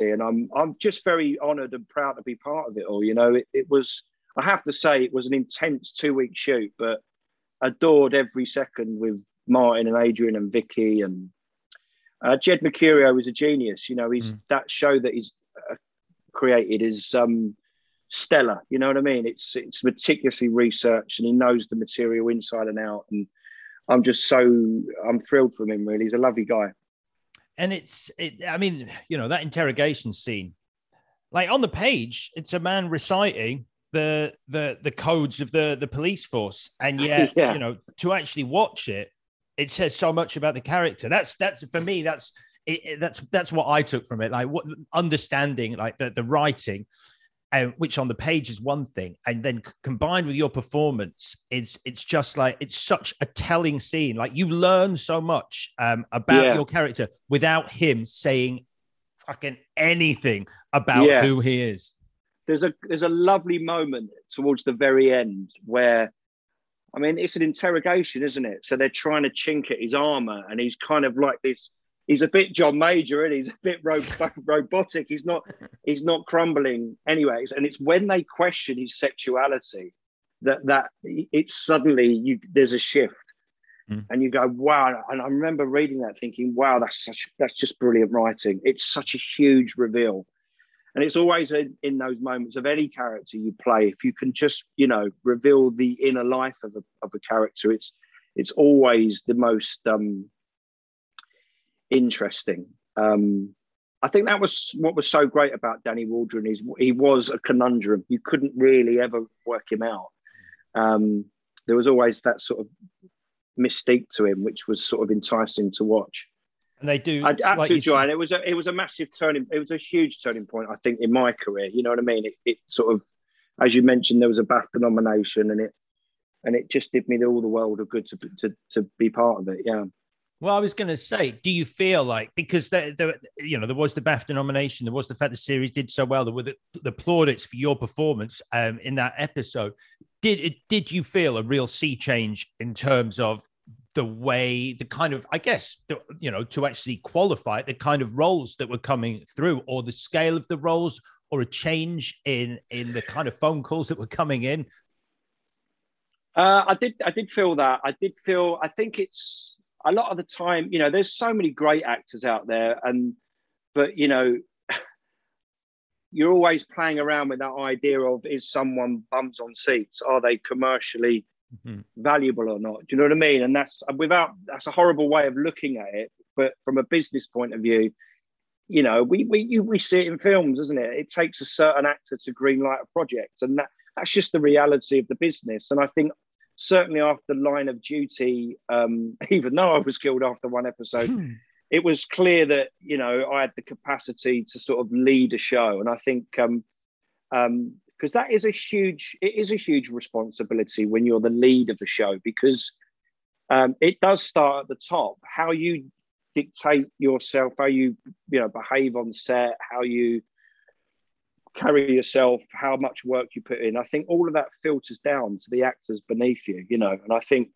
S3: And I'm, I'm just very honored and proud to be part of it all. You know, it, it was, I have to say, it was an intense two week shoot, but adored every second with Martin and Adrian and Vicky. And uh, Jed Mercurio is a genius. You know, he's mm. that show that he's uh, created is. um stellar. You know what I mean? It's it's meticulously researched, and he knows the material inside and out. And I'm just so I'm thrilled for him. Really, he's a lovely guy.
S1: And it's it. I mean, you know that interrogation scene, like on the page, it's a man reciting the the the codes of the the police force, and yet yeah. you know to actually watch it, it says so much about the character. That's that's for me. That's it, that's that's what I took from it. Like what understanding, like the the writing uh, which on the page is one thing, and then c- combined with your performance, it's it's just like it's such a telling scene. Like you learn so much um, about yeah. your character without him saying fucking anything about yeah. who he is.
S3: There's a there's a lovely moment towards the very end where, I mean, it's an interrogation, isn't it? So they're trying to chink at his armor, and he's kind of like this he's a bit John Major, and he? he's a bit ro- robotic. He's not he's not crumbling, anyways. And it's when they question his sexuality that that it's suddenly you there's a shift, mm. and you go wow. And I remember reading that, thinking wow, that's such that's just brilliant writing. It's such a huge reveal. and it's always in, in those moments of any character you play if you can just you know reveal the inner life of a, of a character it's it's always the most um interesting um I think that was what was so great about Danny Waldron is he was a conundrum. You couldn't really ever work him out. Um, there was always that sort of mystique to him, which was sort of enticing to watch.
S1: And they do
S3: I absolutely like joy. And it was a it was a massive turning. It was a huge turning point, I think, in my career. You know what I mean? It, it sort of, as you mentioned, there was a BAFTA nomination, and it and it just did me all the world of good to to to be part of it. Yeah.
S1: Well, I was going to say, do you feel like because there, there, you know, there was the BAFTA nomination, there was the fact the series did so well, there were the, the plaudits for your performance um, in that episode. Did? Did you feel a real sea change in terms of the way, the kind of, I guess, you know, to actually qualify the kind of roles that were coming through, or the scale of the roles, or a change in in the kind of phone calls that were coming in?
S3: Uh, I did. I did feel that. I did feel. I think it's a lot of the time, you know, there's so many great actors out there, and but you know, you're always playing around with that idea of is someone bums on seats? Are they commercially mm-hmm. valuable or not? Do you know what I mean? And that's without that's a horrible way of looking at it, but from a business point of view, you know, we we you, we see it in films, isn't it? It takes a certain actor to greenlight a project, and that that's just the reality of the business. And I think certainly after Line of Duty, um, even though I was killed after one episode, hmm. it was clear that you know I had the capacity to sort of lead a show, and I think um, um, because that is a huge it is a huge responsibility when you're the lead of a show because um, it does start at the top. How you dictate yourself, how you you know behave on set, how you carry yourself, how much work you put in. I think all of that filters down to the actors beneath you, you know. And I think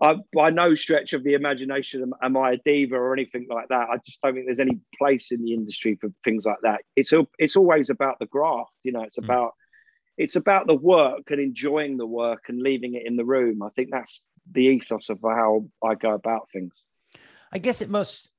S3: I, by no stretch of the imagination am I a diva or anything like that. I just don't think there's any place in the industry for things like that. It's a, it's always about the graft, you know. It's mm. about it's about the work and enjoying the work and leaving it in the room. I think that's the ethos of how I go about things.
S1: I guess it must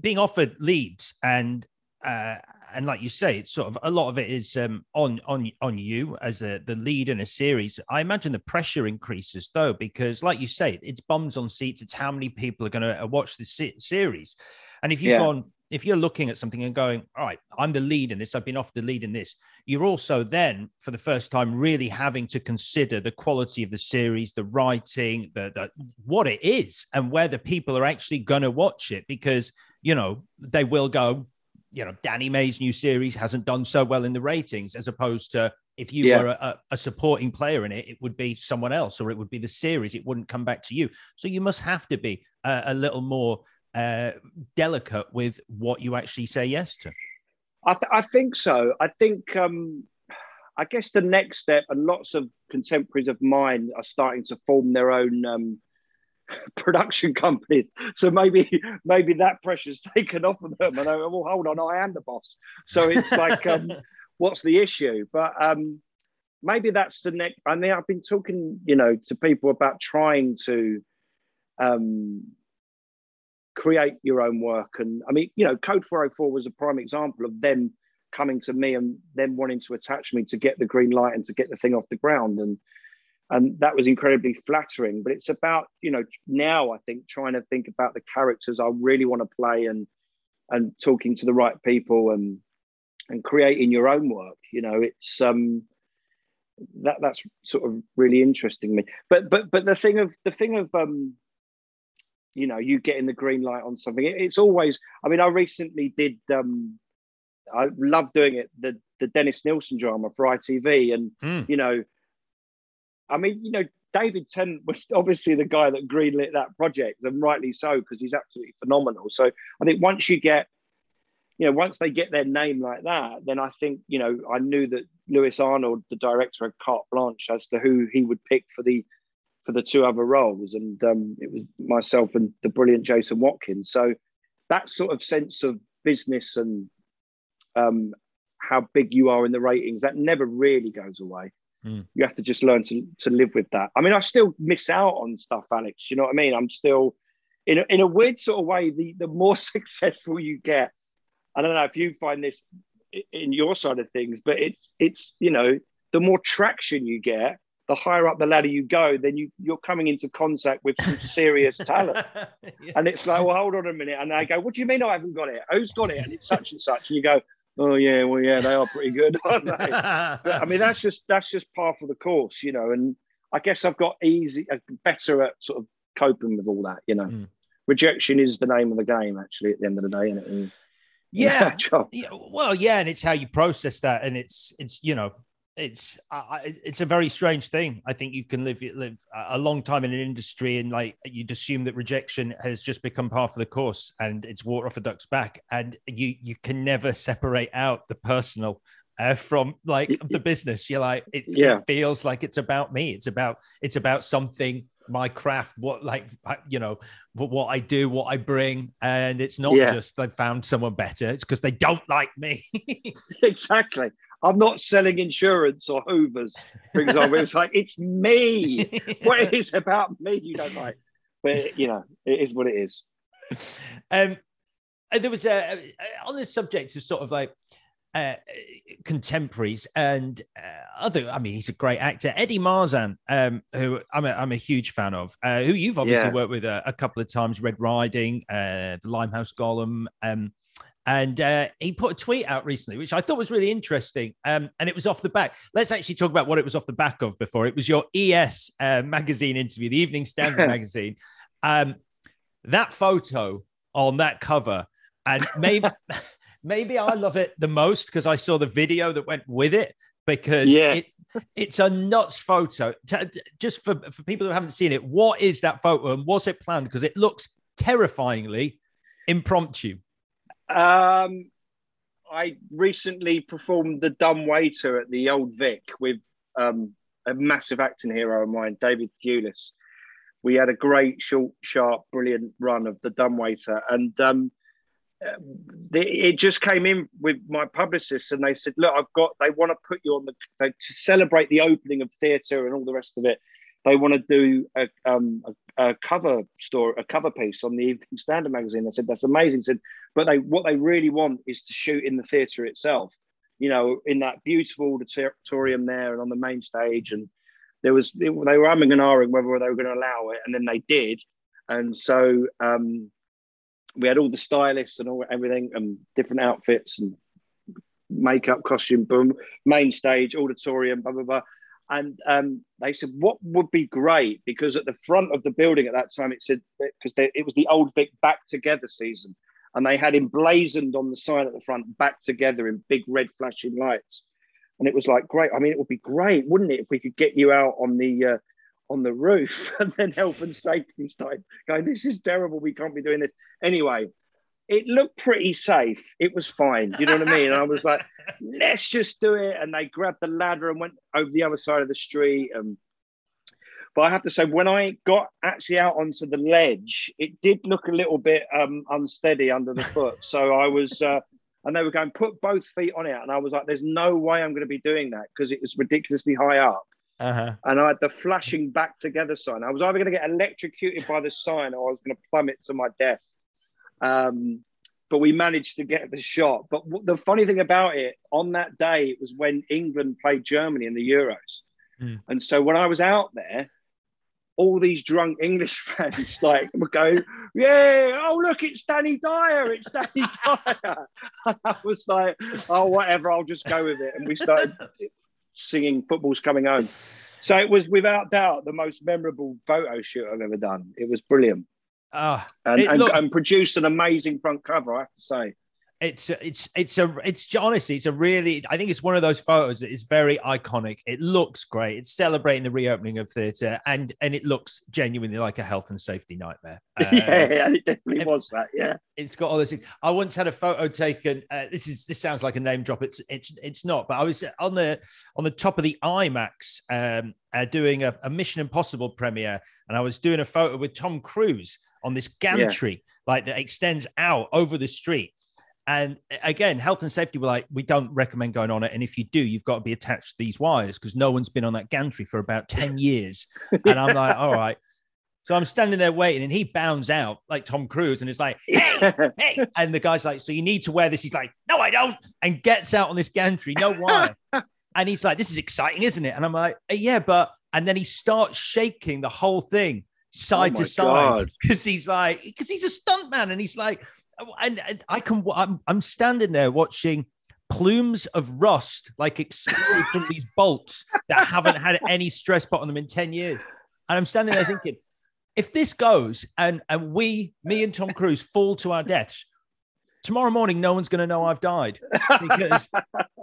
S1: being offered leads and uh, and like you say, it's sort of a lot of it is um, on on on you as a, the lead in a series. I imagine the pressure increases though, because like you say, it's bums on seats. It's how many people are going to uh, watch this series, and if you've yeah. gone, if you're looking at something and going, all right, I'm the lead in this. I've been off the lead in this. You're also then, for the first time, really having to consider the quality of the series, the writing, the, the what it is, and whether people are actually going to watch it because you know they will go you know, Danny Mays' new series hasn't done so well in the ratings, as opposed to if you yeah. were a, a, supporting player in it, it would be someone else or it would be the series. It wouldn't come back to you. So you must have to be a, a little more uh, delicate with what you actually say yes to.
S3: I, th- I think so. I think, um, I guess the next step, and lots of contemporaries of mine are starting to form their own um, production companies. So maybe maybe that pressure's taken off of them. And I, well, hold on, I am the boss. So it's like, um, what's the issue? But um, maybe that's the next. I mean, I've been talking, you know, to people about trying to um, create your own work. And I mean, you know, Code 404 was a prime example of them coming to me and them wanting to attach me to get the green light and to get the thing off the ground. And and that was incredibly flattering but it's about you know now i think trying to think about the characters i really want to play and and talking to the right people and and creating your own work you know it's um that that's sort of really interesting me but but but the thing of the thing of um you know you getting the green light on something it, it's always i mean i recently did um i love doing it the the dennis nilsen drama for itv and mm. you know I mean, you know, David Tennant was obviously the guy that greenlit that project, and rightly so, because he's absolutely phenomenal. So I think once you get, you know, once they get their name like that, then I think, you know, I knew that Lewis Arnold, the director, had carte blanche as to who he would pick for the for the two other roles, and um, it was myself and the brilliant Jason Watkins. So that sort of sense of business and um, how big you are in the ratings that never really goes away. Mm. You have to just learn to, to live with that. I mean, I still miss out on stuff, Alex. You know what I mean? I'm still, in a, in a weird sort of way, the, the more successful you get, I don't know if you find this in your side of things, but it's it's you know the more traction you get, the higher up the ladder you go, then you you're coming into contact with some serious talent, yeah. and it's like, well, hold on a minute, and I go, what do you mean I haven't got it? Who's got it? And it's such and such, and you go, oh yeah, well yeah, they are pretty good, aren't they? but, I mean, that's just that's just par for the course, you know, and I guess I've got easy, uh, better at sort of coping with all that, you know. Mm. Rejection is the name of the game, actually, at the end of the day, and
S1: yeah. yeah, well, yeah, and it's how you process that, and it's it's you know it's uh, it's a very strange thing. I think you can live live a long time in an industry and like you'd assume that rejection has just become part of the course and it's water off a duck's back, and you you can never separate out the personal uh, from like the business. You're like it, yeah. it feels like it's about me. It's about it's about something my craft what like you know what I do what I bring and it's not yeah. just I found someone better it's because they don't like me
S3: exactly I'm not selling insurance or Hoovers, for example. it's like it's me. what is about me you don't like? But you know, it is what it is.
S1: Um, there was a on the subject of sort of like uh, contemporaries and uh, other. I mean, he's a great actor, Eddie Marsan, um, who I'm a, I'm a huge fan of. Uh, who you've obviously yeah. worked with a, a, couple of times, Red Riding, uh, the Limehouse Golem. Um, and uh, he put a tweet out recently, which I thought was really interesting. Um, and it was off the back. Let's actually talk about what it was off the back of before. It was your ES uh, magazine interview, the Evening Standard magazine. Um, that photo on that cover, and maybe maybe I love it the most because I saw the video that went with it because yeah. it, it's a nuts photo. Just for, for people who haven't seen it, what is that photo and was it planned? Because it looks terrifyingly impromptu.
S3: Um, I recently performed the dumb waiter at the Old Vic with um, a massive acting hero of mine, David Thewlis. We had a great, short, sharp, brilliant run of the dumb waiter, and um, it just came in with my publicist, and they said, "Look, I've got. They want to put you on the to celebrate the opening of theatre and all the rest of it they want to do a, um, a, a, cover story, a cover piece on the Evening Standard magazine. I said that's amazing. I said, but they what they really want is to shoot in the theatre itself. You know, in that beautiful auditorium there and on the main stage. And there was they were umming and ahhing whether they were going to allow it, and then they did. And so um, we had all the stylists and all everything and different outfits and makeup, costume, boom, main stage, auditorium, blah blah blah. And um, they said, what would be great? Because at the front of the building at that time, it said, because it was the Old Vic Back Together season. And they had emblazoned on the sign at the front, back together in big red flashing lights. And it was like, great. I mean, it would be great, wouldn't it, if we could get you out on the uh, on the roof and then health and safety started going, this is terrible. We can't be doing this. Anyway, it looked pretty safe. It was fine. You know what I mean? And I was like, let's just do it. And they grabbed the ladder and went over the other side of the street. And but I have to say, when I got actually out onto the ledge, it did look a little bit um, unsteady under the foot. So I was, uh, and they were going, put both feet on it. And I was like, there's no way I'm going to be doing that because it was ridiculously high up. Uh-huh. And I had the flashing back together sign. I was either going to get electrocuted by the sign or I was going to plummet to my death. Um, but we managed to get the shot. But w- the funny thing about it, on that day, it was when England played Germany in the Euros. Mm. And so when I was out there, all these drunk English fans like would go, yeah, oh look, it's Danny Dyer, it's Danny Dyer. And I was like, oh whatever, I'll just go with it. And we started singing "Football's Coming Home." So it was without doubt the most memorable photo shoot I've ever done. It was brilliant. Uh, and, and, look, and produced an amazing front cover, I have to say.
S1: It's it's it's a it's honestly it's a really I think it's one of those photos that is very iconic. It looks great. It's celebrating the reopening of theatre and and it looks genuinely like a health and safety nightmare.
S3: Uh, yeah, it definitely was that. Yeah,
S1: it's got all this. I once had a photo taken. Uh, this is this sounds like a name drop. It's it's it's not. But I was on the on the top of the IMAX um, uh, doing a, a Mission Impossible premiere, and I was doing a photo with Tom Cruise on this gantry, yeah. like that extends out over the street. And again, health and safety were like, we don't recommend going on it. And if you do, you've got to be attached to these wires because no one's been on that gantry for about 10 years. And I'm like, all right. So I'm standing there waiting, and he bounds out like Tom Cruise, and it's like, hey, hey. And the guy's like, So you need to wear this. He's like, No, I don't. And gets out on this gantry. No, why? and he's like, This is exciting, isn't it? And I'm like, uh, Yeah, but. And then he starts shaking the whole thing side
S3: Oh
S1: to side because he's like, because he's a stuntman, and he's like, and, I can, I'm, I'm standing there watching plumes of rust like explode from these bolts that haven't had any stress put on them in 10 years. And I'm standing there thinking, if this goes and, and we, me and Tom Cruise, fall to our deaths, tomorrow morning, no one's going to know I've died because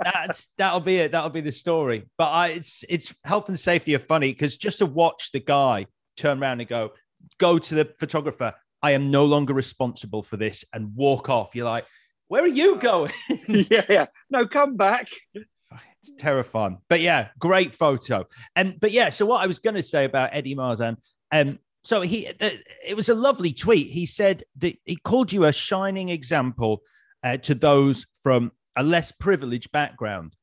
S1: that's that'll be it. That'll be the story. But I, it's it's health and safety are funny because just to watch the guy turn around and go, go to the photographer. I am no longer responsible for this and walk off. You're like, where are you going?
S3: yeah, yeah. No, come back.
S1: It's terrifying. But yeah, great photo. And but yeah, so what I was going to say about Eddie Marsan, um, so he th- it was a lovely tweet. He said that he called you a shining example uh, to those from a less privileged background,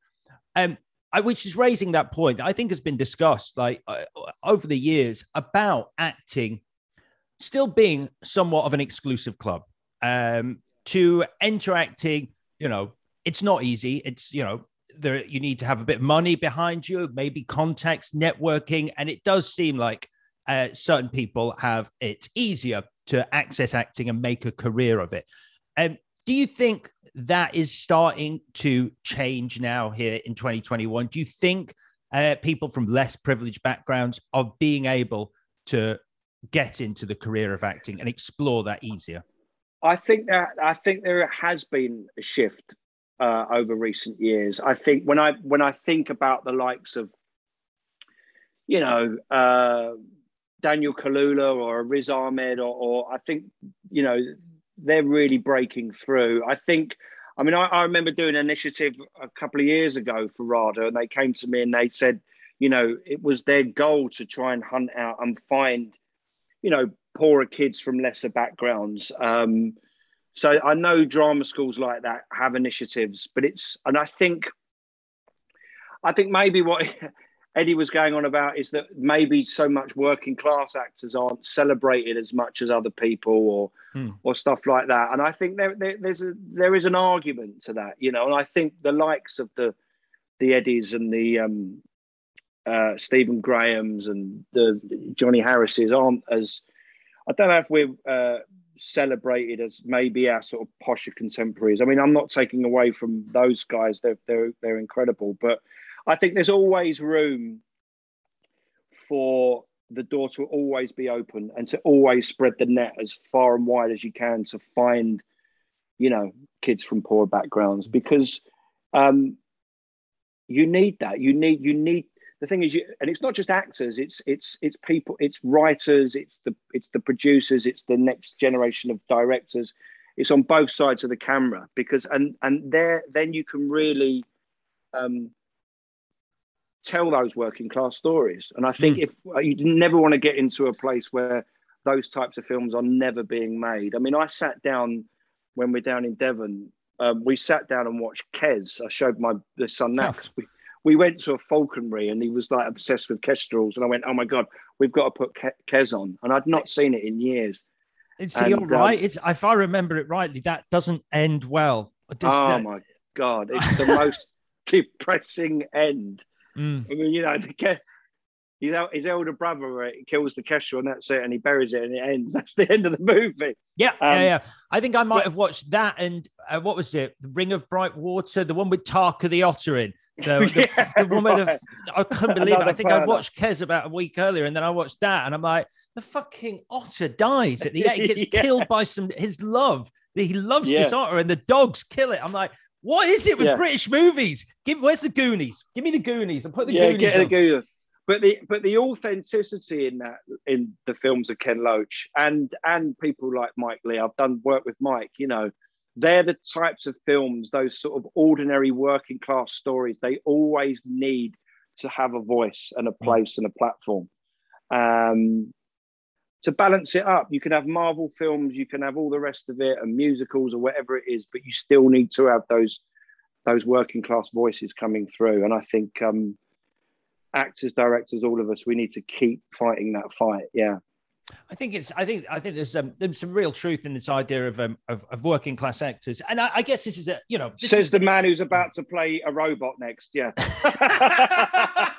S1: um, I, which is raising that point. I think has been discussed like uh, over the years about acting still being somewhat of an exclusive club. Um, to enter acting, you know, it's not easy. It's you know there you need to have a bit of money behind you, maybe contacts, networking, and it does seem like uh, certain people have it easier to access acting and make a career of it. Um, do you think that is starting to change now here in 2021? Do you think uh, people from less privileged backgrounds are being able to get into the career of acting and explore that easier?
S3: I think that I think there has been a shift uh, over recent years. I think when I when I think about the likes of, you know, uh, Daniel Kaluuya or Riz Ahmed, or, or I think you know they're really breaking through. I think. I mean, I, I remember doing an initiative a couple of years ago for RADA, and they came to me and they said, you know, it was their goal to try and hunt out and find, you know, poorer kids from lesser backgrounds. Um, so I know drama schools like that have initiatives, but it's and I think I think maybe what Eddie was going on about is that maybe so much working class actors aren't celebrated as much as other people or
S1: Hmm.
S3: or stuff like that. And I think there, there there's a there is an argument to that, you know. And I think the likes of the the Eddies and the um, uh, Stephen Graham's and the Johnny Harris's aren't as I don't know if we're uh, celebrated as maybe our sort of posher contemporaries. I mean, I'm not taking away from those guys; they're they're they're incredible, but I think there's always room for the door to always be open and to always spread the net as far and wide as you can to find, you know, kids from poor backgrounds because um, you need that. You need you need the thing is you and it's not just actors it's it's it's people it's writers it's the it's the producers it's the next generation of directors. It's on both sides of the camera because and and there then you can really um tell those working class stories. And i think if uh, you never want to get into a place where those types of films are never being made. I mean i sat down when we're down in devon um, we sat down and watched Kes. I showed my the son that 'cause we, we went to a falconry and he was like obsessed with kestrels. And I went, oh my God, we've got to put Ke- Kes on. And I'd not seen it in years.
S1: It's
S3: And,
S1: you're
S3: um,
S1: right. It's if I remember it rightly, that doesn't end well. Does
S3: oh
S1: that-
S3: my God, it's the most depressing end.
S1: Mm.
S3: I mean, you know, the Ke- his, his elder brother uh, kills the kestrel and that's it. And he buries it and it ends. That's the end of the movie.
S1: Yeah, yeah,
S3: Um,
S1: yeah. I think I might
S3: but-
S1: have watched that and uh, what was it? The Ring of Bright Water, the one with Tarka the Otter in. The, the,
S3: Yeah,
S1: the with the. I couldn't believe it. I think I watched Kes about a week earlier, and then I watched that, and I'm like, the fucking otter dies at the end. He gets
S3: Yeah.
S1: killed by some his love. That he loves this otter, and the dogs kill it. I'm like, what is it with
S3: Yeah.
S1: British movies? Give where's the Goonies? Give me the Goonies and put the
S3: yeah,
S1: Goonies.
S3: get the. Goonies. But the but the authenticity in that in the films of Ken Loach and and people like Mike Leigh, I've done work with Mike. You know, they're the types of films, those sort of ordinary working class stories. They always need to have a voice and a place and a platform. Um, to balance it up, you can have Marvel films, you can have all the rest of it, and musicals or whatever it is, but you still need to have those those working class voices coming through. And I think um, actors, directors, all of us, we need to keep fighting that fight. Yeah.
S1: I think it's. I think. I think there's um, there's some real truth in this idea of um, of, of working class actors, and I, I, guess this is a you know
S3: says
S1: is,
S3: the man who's about to play a robot next. Yeah,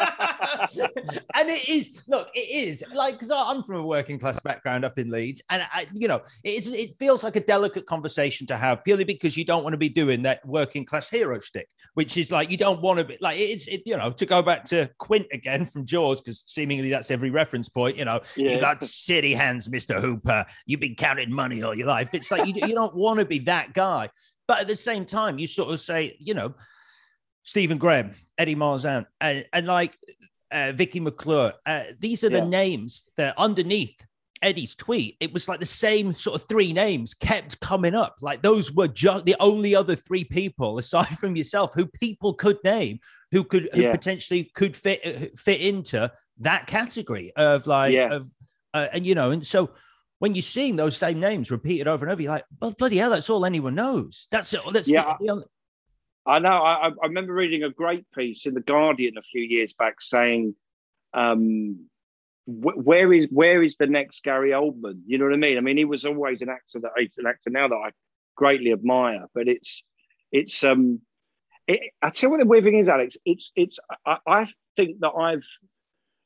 S1: and it is. Look, it is like because I'm from a working class background up in Leeds, and I, you know, it's it feels like a delicate conversation to have purely because you don't want to be doing that working class hero stick, which is like you don't want to be like it's it, you know to go back to Quint again from Jaws because seemingly that's every reference point. You know, yeah. you got city hands, Mr. Hooper. You've been counting money all your life. It's like you, you don't want to be that guy. But at the same time, you sort of say, you know, Stephen Graham, Eddie Marsan, and, and like uh, Vicky McClure. Uh, these are the yeah. names that underneath Eddie's tweet, it was like the same sort of three names kept coming up. Like those were just the only other three people aside from yourself who people could name who could who yeah. potentially could fit uh, fit into that category of like yeah. of uh, and you know and so when you're seeing those same names repeated over and over, you're like, well, bloody hell, that's all anyone knows. That's it. That's
S3: yeah. The, I know. I, I, remember reading a great piece in the Guardian a few years back saying, um, wh- "Where is where is the next Gary Oldman?" You know what I mean? I mean, he was always an actor that an actor now that I greatly admire, but it's it's um, it, I tell you what the weird thing is, Alex. It's it's I, I think that I've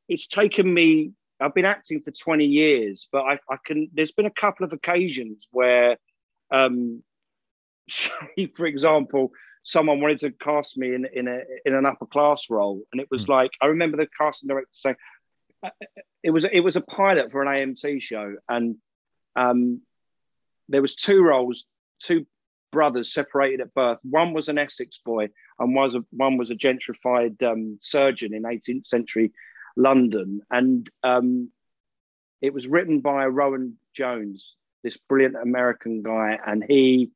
S3: it's taken me. I've been acting for twenty years, but I, I can. There's been a couple of occasions where, um, say for example someone wanted to cast me in in a in an upper class role, and it was mm. like I remember the casting director saying uh, it was it was a pilot for an AMC show, and um, there was two roles, two brothers separated at birth. One was an Essex boy, and was a, one was a gentrified um, surgeon in 18th century London, and um, it was written by Rowan Jones, this brilliant American guy, and he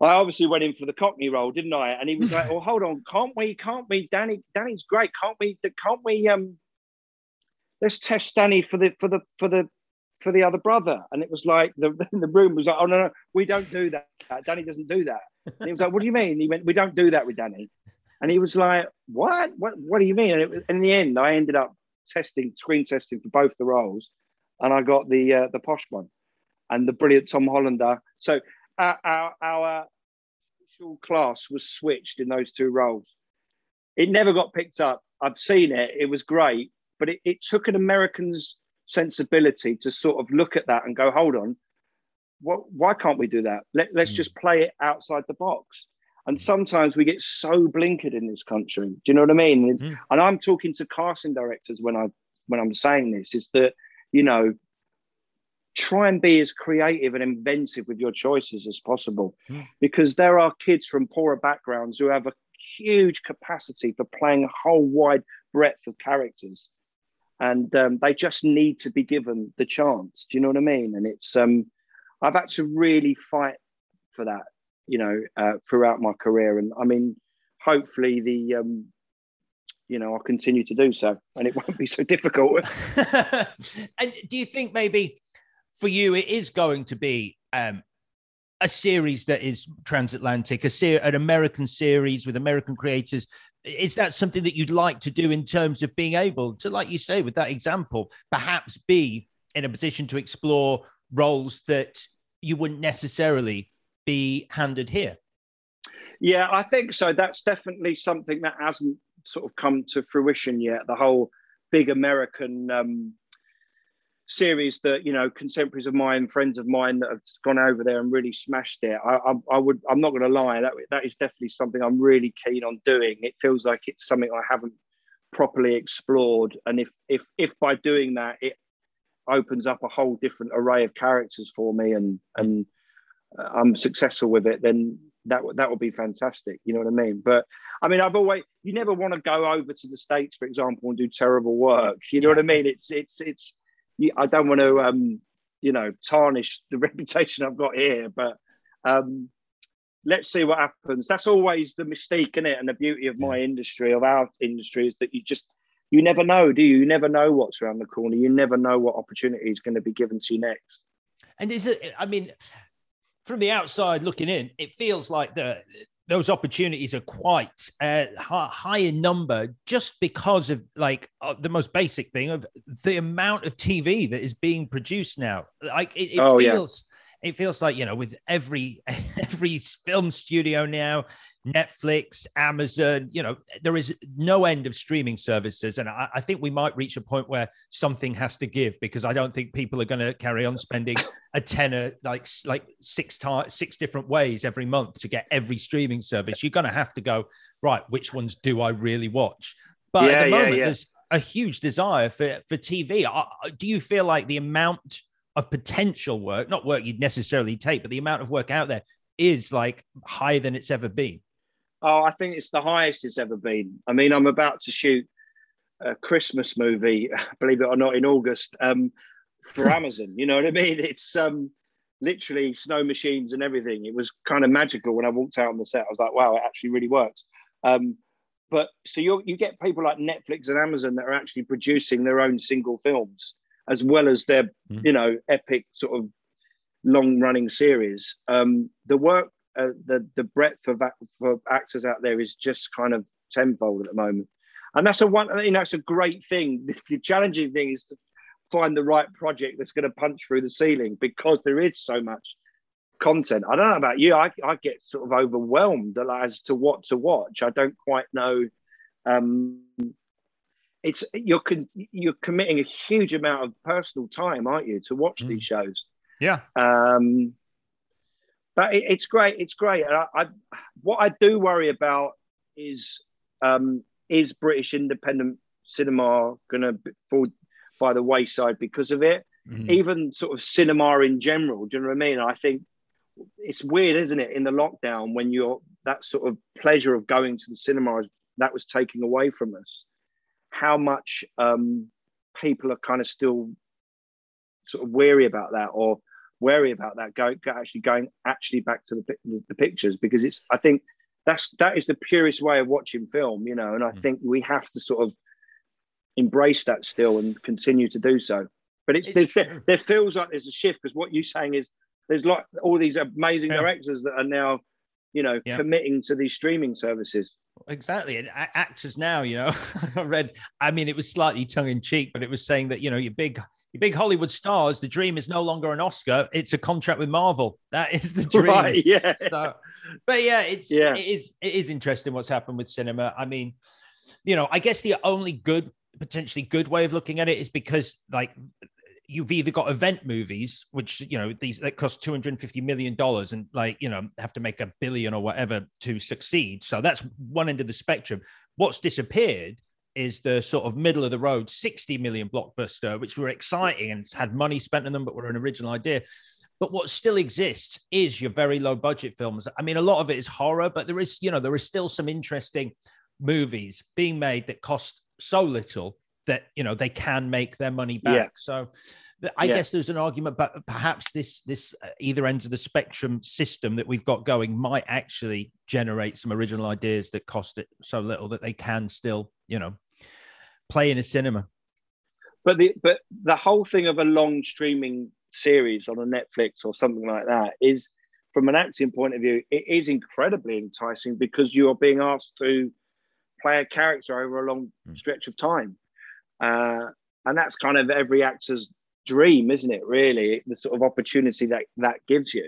S3: I obviously went in for the Cockney role, didn't I? And he was like, "Well, hold on, can't we? Can't we? Danny, Danny's great. Can't we? Can't we? Um, let's test Danny for the for the for the for the other brother." And it was like the the room was like, "Oh no, no, we don't do that. Danny doesn't do that." And he was like, "What do you mean?" And he went, "We don't do that with Danny." And he was like, "What? What? What do you mean?" And was, in the end, I ended up testing, screen testing for both the roles, and I got the uh, the posh one, and the brilliant Tom Hollander. So our, our, our class was switched in those two roles. It never got picked up. I've seen it. It was great, but it, it took an American's sensibility to sort of look at that and go, hold on, what, why can't we do that? Let, us mm. just play it outside the box. And sometimes we get so blinkered in this country. Do you know what I mean? Mm. And I'm talking to casting directors when I when I'm saying this is that you know try and be as creative and inventive with your choices as possible. Mm. because there are kids from poorer backgrounds who have a huge capacity for playing a whole wide breadth of characters. And um, they just need to be given the chance. Do you know what i mean? And it's um i've had to really fight for that you know uh, throughout my career. And i mean hopefully the um you know i'll continue to do so and it won't be so difficult.
S1: And do you think maybe for you, it is going to be um, a series that is transatlantic, a ser- an American series with American creators. Is that something that you'd like to do in terms of being able to, like you say, with that example, perhaps be in a position to explore roles that you wouldn't necessarily be handed here?
S3: Yeah, I think so. That's definitely something that hasn't sort of come to fruition yet. The whole big American um, series that you know contemporaries of mine, friends of mine that have gone over there and really smashed it. I, I, I would. I'm not going to lie. That that is definitely something I'm really keen on doing. It feels like it's something I haven't properly explored, and if if if by doing that it opens up a whole different array of characters for me, and and uh, I'm successful with it, then that that would be fantastic. You know what I mean? But I mean, I've always you never want to go over to the states, for example, and do terrible work. You know yeah. what I mean? It's it's it's I don't want to, um, you know, tarnish the reputation I've got here, but um, let's see what happens. That's always the mystique, in it, and the beauty of my industry, of our industry, is that you just you never know, do you? You never know what's around the corner. You never know what opportunity is going to be given to you next.
S1: And is it? I mean, from the outside looking in, it feels like the those opportunities are quite uh, high in number just because of like uh, the most basic thing of the amount of TV that is being produced now. Like it, it oh, feels. It feels like you know, with every every film studio now, Netflix, Amazon, you know, there is no end of streaming services. And I, I, think we might reach a point where something has to give because I don't think people are going to carry on spending a tenner like like six times six different ways every month to get every streaming service. You're going to have to go, right, which ones do I really watch? But yeah, at the moment, yeah, yeah. there's a huge desire for, for TV. Do you feel like the amount of potential work, not work you'd necessarily take, but the amount of work out there is like higher than it's ever been?
S3: Oh, I think it's the highest it's ever been. I mean, I'm about to shoot a Christmas movie, believe it or not, in August um, for Amazon. You know what I mean? It's um, literally snow machines and everything. It was kind of magical when I walked out on the set. I was like, wow, it actually really works. Um, but so you you get people like Netflix and Amazon that are actually producing their own single films as well as their mm. you know epic sort of long running series. Um, the work uh, the the breadth of that for actors out there is just kind of tenfold at the moment, and that's a one. I know, that's a great thing. The challenging thing is to find the right project that's going to punch through the ceiling because there is so much content. I don't know about you. I, I get sort of overwhelmed as to what to watch. I don't quite know. Um, it's you're con- you're committing a huge amount of personal time, aren't you, to watch mm. these shows?
S1: Yeah.
S3: Um, but it, it's great. It's great. And I, I, what I do worry about is um, is British independent cinema going to fall by the wayside because of it? Mm-hmm. Even sort of cinema in general. Do you know what I mean? I think it's weird, isn't it? In the lockdown, when you're that sort of pleasure of going to the cinema that was taken away from us, how much um, people are kind of still sort of weary about that or wary about that going actually going actually back to the, the pictures because it's I think that's that is the purest way of watching film, you know, and I mm. think we have to sort of embrace that still and continue to do so. But it's, it's there, there, feels like there's a shift because what you're saying is there's like all these amazing yeah. directors that are now, you know, yeah. committing to these streaming services.
S1: Exactly, and actors now, you know, I read. I mean, it was slightly tongue in cheek, but it was saying that you know your big your big Hollywood stars, the dream is no longer an Oscar; it's a contract with Marvel. That is the dream. Right,
S3: yeah.
S1: So, but yeah, it's yeah. it is it is interesting what's happened with cinema. I mean, you know, I guess the only good, potentially good way of looking at it is because like you've either got event movies, which you know these that cost two hundred and fifty million dollars, and like you know have to make a billion or whatever to succeed. So that's one end of the spectrum. What's disappeared is the sort of middle of the road 60 million blockbuster, which were exciting and had money spent on them, but were an original idea. But what still exists is your very low budget films. I mean, a lot of it is horror, but there is, you know, there is still some interesting movies being made that cost so little that, you know, they can make their money back. Yeah. So I yeah. guess there's an argument, but perhaps this this uh, either ends of the spectrum system that we've got going might actually generate some original ideas that cost it so little that they can still, you know, play in a cinema.
S3: But the but the whole thing of a long streaming series on a Netflix or something like that is, from an acting point of view, it is incredibly enticing because you are being asked to play a character over a long mm. stretch of time. Uh, and that's kind of every actor's dream, isn't it? Really, the sort of opportunity that that gives you.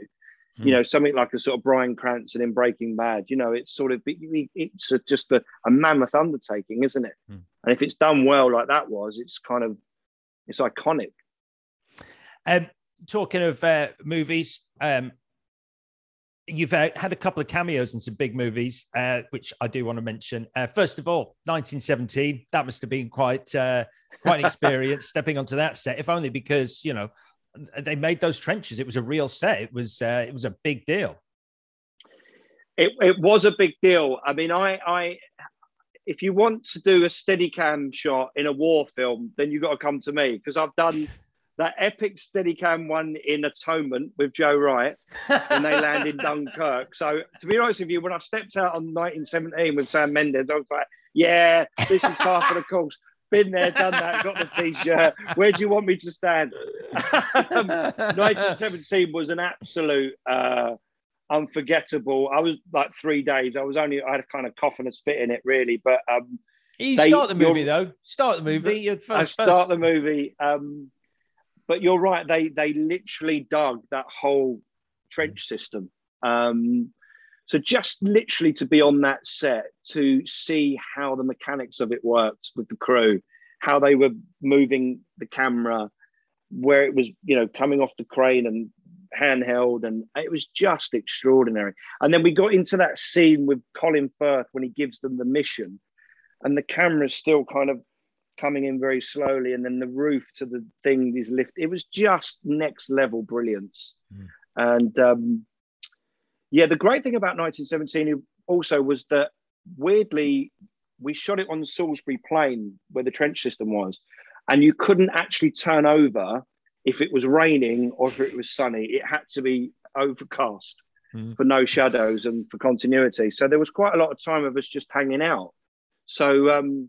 S3: Mm. You hmm. know, something like a sort of Bryan Cranston in Breaking Bad. You know, it's sort of it's a, just a, a, mammoth undertaking, isn't it? Mm. And if it's done well, like that was, it's kind of it's iconic.
S1: Um, talking of uh, movies, um, you've uh, had a couple of cameos in some big movies, uh, which I do want to mention. Uh, first of all, 1917. That must have been quite uh, quite an experience stepping onto that set, if only because you know they made those trenches. It was a real set. It was uh, it was a big deal.
S3: It, it was a big deal. I mean, I, I if you want to do a steady cam shot in a war film, then you've got to come to me because I've done that epic Steadicam one in Atonement with Joe Wright when they land in Dunkirk. So to be honest with you, when I stepped out on 1917 with Sam Mendes, I was like, yeah, this is part of the course. Been there, done that, got the t-shirt. Where do you want me to stand? 1917 was an absolute. Uh, unforgettable. I was like three days. I was only I had a kind of cough and a spit in it, really. But um,
S1: You
S3: They-
S1: start the movie though. Start the movie. You're first,
S3: I start
S1: first-
S3: the movie. Um, but you're right. They they literally dug that whole trench system. Um, so just literally to be on that set to see how the mechanics of it worked with the crew, how they were moving the camera, where it was you know coming off the crane and handheld, and it was just extraordinary. And then we got into that scene with Colin Firth when he gives them the mission, and the camera's still kind of coming in very slowly, and then the roof to the thing is lifted. It was just next level brilliance. And um, yeah, the great thing about 1917 also was that weirdly, we shot it on Salisbury Plain where the trench system was, and you couldn't actually turn over if it was raining or if it was sunny. It had to be overcast
S1: Mm.
S3: for no shadows and for continuity. So there was quite a lot of time of us just hanging out. So um,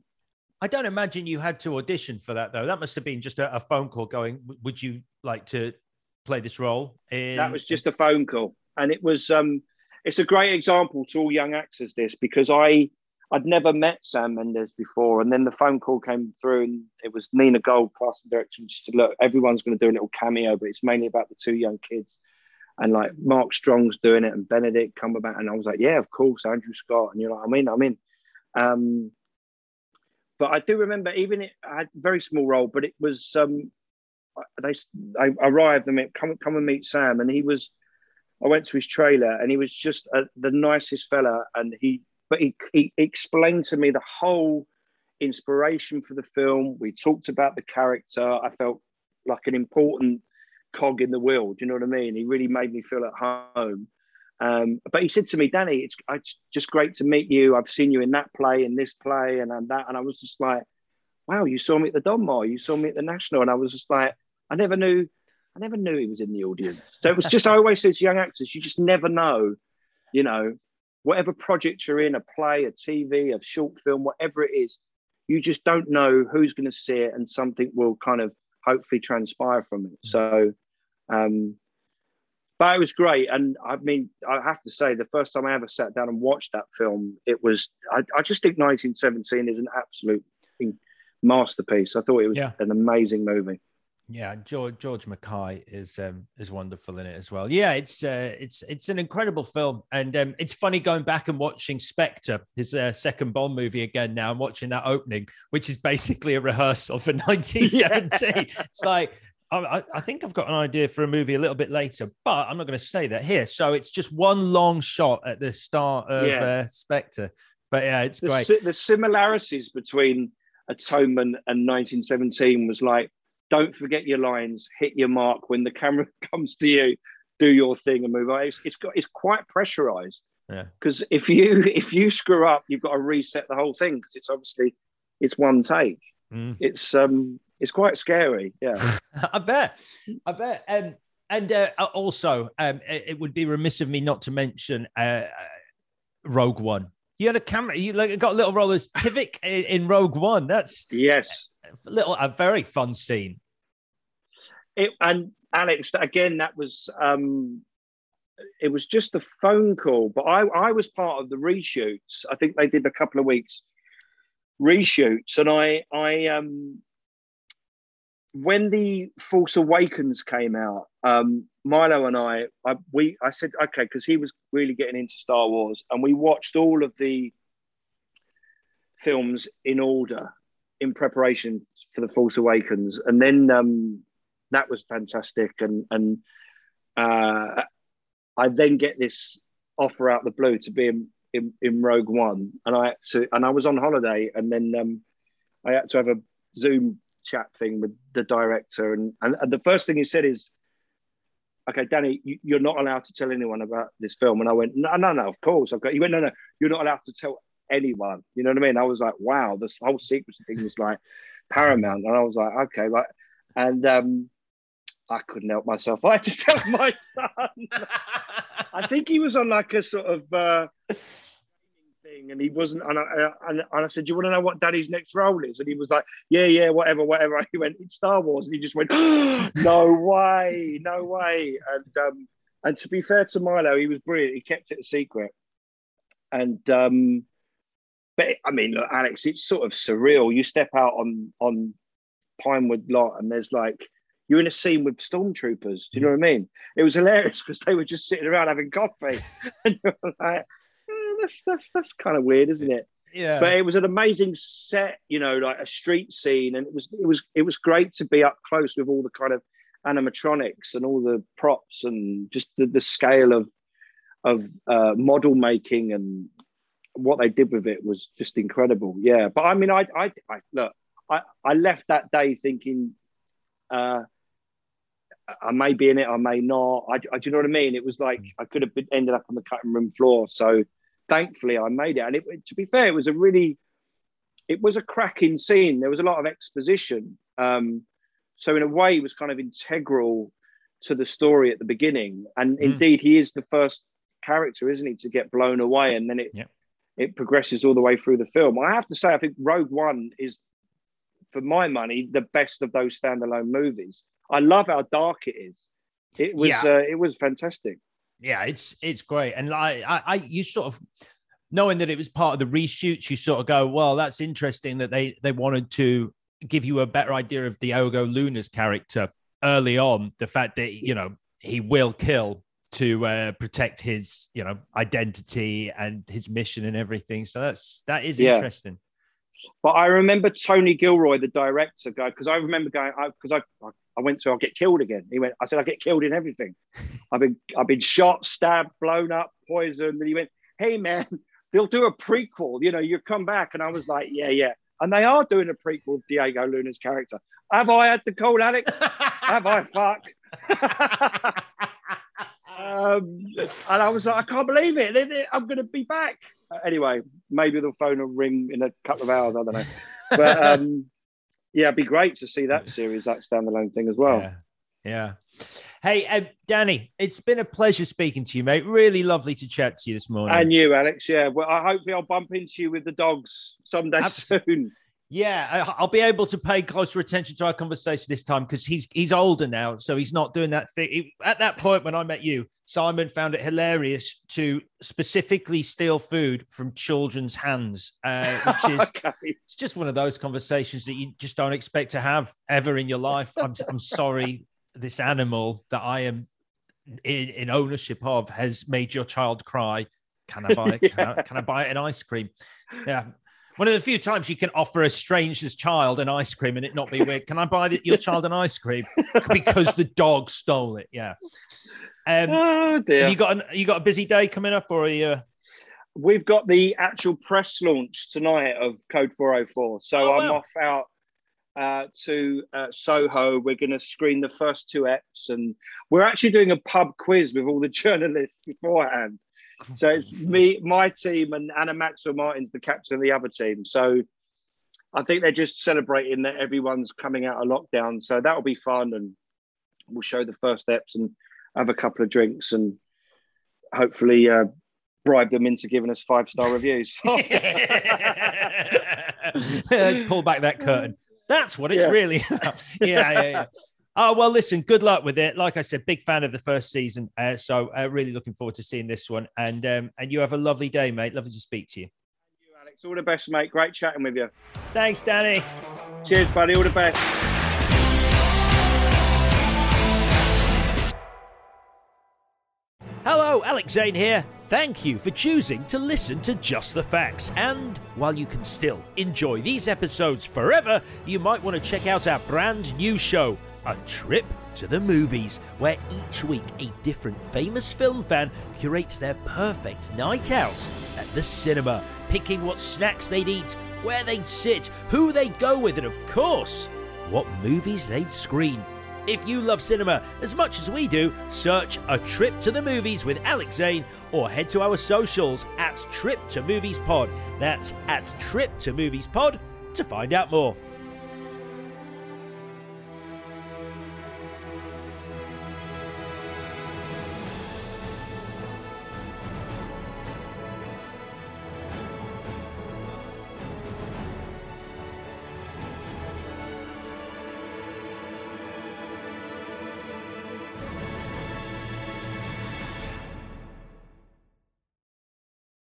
S1: I don't imagine you had to audition for that though. That must have been just a, a phone call going. Would you like to play this role? In...
S3: that was just a phone call and it was um it's a great example to all young actors this because i i'd never met sam mendes before and then the phone call came through and it was nina gold casting director and she said look everyone's going to do a little cameo but it's mainly about the two young kids and like mark strong's doing it and benedict cumberbatch and i was like yeah of course andrew scott and you're like i'm in i'm in um but i do remember even it i had a very small role but it was um they I arrived and went, come come and meet Sam, and he was. I went to his trailer, and he was just uh, the nicest fella, and he but he, he explained to me the whole inspiration for the film. We talked about the character. I felt like an important cog in the wheel. Do you know what I mean? He really made me feel at home. Um, but he said to me, Danny, it's, it's just great to meet you. I've seen you in that play, in this play, and, and that. And I was just like, wow, you saw me at the Donmar, you saw me at the National. And I was just like, I never knew, I never knew he was in the audience. So it was just, I always say to young actors, you just never know, you know, whatever project you're in, a play, a TV, a short film, whatever it is, you just don't know who's going to see it and something will kind of hopefully transpire from it. So, um, but it was great. And I mean, I have to say, the first time I ever sat down and watched that film, it was, I, I just think 1917 is an absolute masterpiece. I thought it was
S1: Yeah.
S3: an amazing movie.
S1: Yeah, George George Mackay is um, is wonderful in it as well. Yeah, it's uh, it's it's an incredible film, and um, it's funny going back and watching Spectre, his uh, second Bond movie again now, and watching that opening, which is basically a rehearsal for 1917. It's like I, I- think I've got an idea for a movie a little bit later, but I'm not going to say that here. So it's just one long shot at the start of
S3: Yeah.
S1: uh, Spectre. But yeah, it's
S3: The,
S1: great.
S3: si- the similarities between Atonement and 1917 was like, don't forget your lines, hit your mark when the camera comes to you, do your thing and move on. It's, it's got it's quite pressurized
S1: Yeah.
S3: because if you if you screw up, you've got to reset the whole thing because it's obviously it's one take.
S1: Mm.
S3: It's um it's quite scary. Yeah.
S1: I bet. I bet. Um, and uh, also, um, it, would be remiss of me not to mention uh, uh, Rogue One. You had a camera. You like, got a little role as Tivik in, in Rogue One. That's
S3: yes.
S1: a little a very fun scene.
S3: It, and Alex, again, that was um, it was just a phone call, but I I was part of the reshoots. I think they did a couple of weeks reshoots, and I I um when the Force Awakens came out, um, Milo and I, I we I said okay because he was really getting into Star Wars, and we watched all of the films in order in preparation for the Force Awakens, and then um, that was fantastic. And and uh, I then get this offer out the blue to be in, in, in Rogue One, and I and I was on holiday, and then um, I had to have a Zoom chat thing with the director, and and, and the first thing he said is. Okay, Danny, you, you're not allowed to tell anyone about this film. And I went, no, no, no, of course. I've got. He went, no, no, you're not allowed to tell anyone. You know what I mean? I was like, wow, this whole secrecy thing was like paramount. And I was like, okay, like, and um, I couldn't help myself. I had to tell my son. I think he was on like a sort of uh, thing, and he wasn't. And I, and, and I said, "Do you want to know what Daddy's next role is?" And he was like, "Yeah, yeah, whatever, whatever." He went, "It's Star Wars," and he just went, "No way, no way!" And um, And to be fair to Milo, he was brilliant. He kept it a secret. And um, but I mean, look, Alex, it's sort of surreal. You step out on on Pinewood Lot, and there's like you're in a scene with stormtroopers. Do you know what I mean? It was hilarious because they were just sitting around having coffee, and you're like, that's that's that's kind of weird, isn't it?
S1: Yeah.
S3: But it was an amazing set, you know, like a street scene, and it was it was it was great to be up close with all the kind of animatronics and all the props and just the, the scale of of uh, model making and what they did with it was just incredible. Yeah, but I mean, I I, I look, I I left that day thinking. Uh, I may be in it, I may not. I, I, do you know what I mean? It was like I could have been, ended up on the cutting room floor. So thankfully, I made it. And it, to be fair, it was a really, it was a cracking scene. There was a lot of exposition. Um, so in a way, he was kind of integral to the story at the beginning. And
S1: Mm.
S3: indeed, he is the first character, isn't he, to get blown away, and then it
S1: Yep.
S3: it progresses all the way through the film. I have to say, I think Rogue One is, for my money, the best of those standalone movies. I love how dark it is. It was
S1: Yeah.
S3: uh, it was fantastic.
S1: Yeah, it's it's great, and I, I, I, you sort of knowing that it was part of the reshoots, you sort of go, well, that's interesting that they they wanted to give you a better idea of Diego Luna's character early on. The fact that you know he will kill to uh, protect his you know identity and his mission and everything. So that's that is
S3: Yeah.
S1: interesting.
S3: But I remember Tony Gilroy, the director, guy, because I remember going because I, I I went to I'll get killed again. He went, I said I get killed in everything. I've been I've been shot, stabbed, blown up, poisoned. And he went, Hey man, they'll do a prequel. You know, you come back, and I was like, Yeah, yeah. And they are doing a prequel of Diego Luna's character. Have I had the cold, Alex? Have I fuck? um, and I was like, I can't believe it. I'm going to be back. Uh, Anyway, maybe the phone will ring in a couple of hours. I don't know. But um, yeah, it'd be great to see that series, that standalone thing as well.
S1: Yeah. Yeah. Hey, uh, Danny, it's been a pleasure speaking to you, mate. Really lovely to chat to you this morning.
S3: And you, Alex. Yeah. Well, I hopefully I'll bump into you with the dogs someday
S1: Abs-
S3: soon.
S1: Yeah, I'll be able to pay closer attention to our conversation this time because he's he's older now, so he's not doing that thing. At that point when I met you, Simon found it hilarious to specifically steal food from children's hands, uh, which is
S3: okay.
S1: it's just one of those conversations that you just don't expect to have ever in your life. I'm I'm sorry, this animal that I am in, in ownership of has made your child cry. Can I buy? Can, I, can I buy an ice cream? Yeah. One of the few times you can offer a stranger's child an ice cream and it not be weird. Can I buy the, your child an ice cream because the dog stole it? Yeah. Um,
S3: Oh dear.
S1: have you got an, you got a busy day coming up, or are you?
S3: We've got the actual press launch tonight of Code 404. So
S1: Oh,
S3: I'm
S1: wow.
S3: off out uh, to uh, Soho. We're going to screen the first two eps, and we're actually doing a pub quiz with all the journalists beforehand. So it's me, my team, and Anna Maxwell Martin's the captain of the other team. So I think they're just celebrating that everyone's coming out of lockdown. So that'll be fun, and we'll show the first steps and have a couple of drinks, and hopefully uh, bribe them into giving us five star reviews.
S1: Let's pull back that curtain. That's what it's
S3: Yeah.
S1: really about. Yeah, yeah, yeah. Oh, well, listen, good luck with it. Like I said, big fan of the first season. Uh, so uh, really looking forward to seeing this one. And um, and you have a lovely day, mate. Lovely to speak to you.
S3: Alex, all the best, mate. Great chatting with you.
S1: Thanks, Danny.
S3: Cheers, buddy. All the best.
S1: Hello, Alex Zane here. Thank you for choosing to listen to Just the Facts. And while you can still enjoy these episodes forever, you might want to check out our brand new show, A Trip to the Movies, where each week a different famous film fan curates their perfect night out at the cinema, picking what snacks they'd eat, where they'd sit, who they'd go with, and of course, what movies they'd screen. If you love cinema as much as we do, search A Trip to the Movies with Alex Zane or head to our socials at Trip to Movies Pod. That's at Trip to Movies Pod to find out more.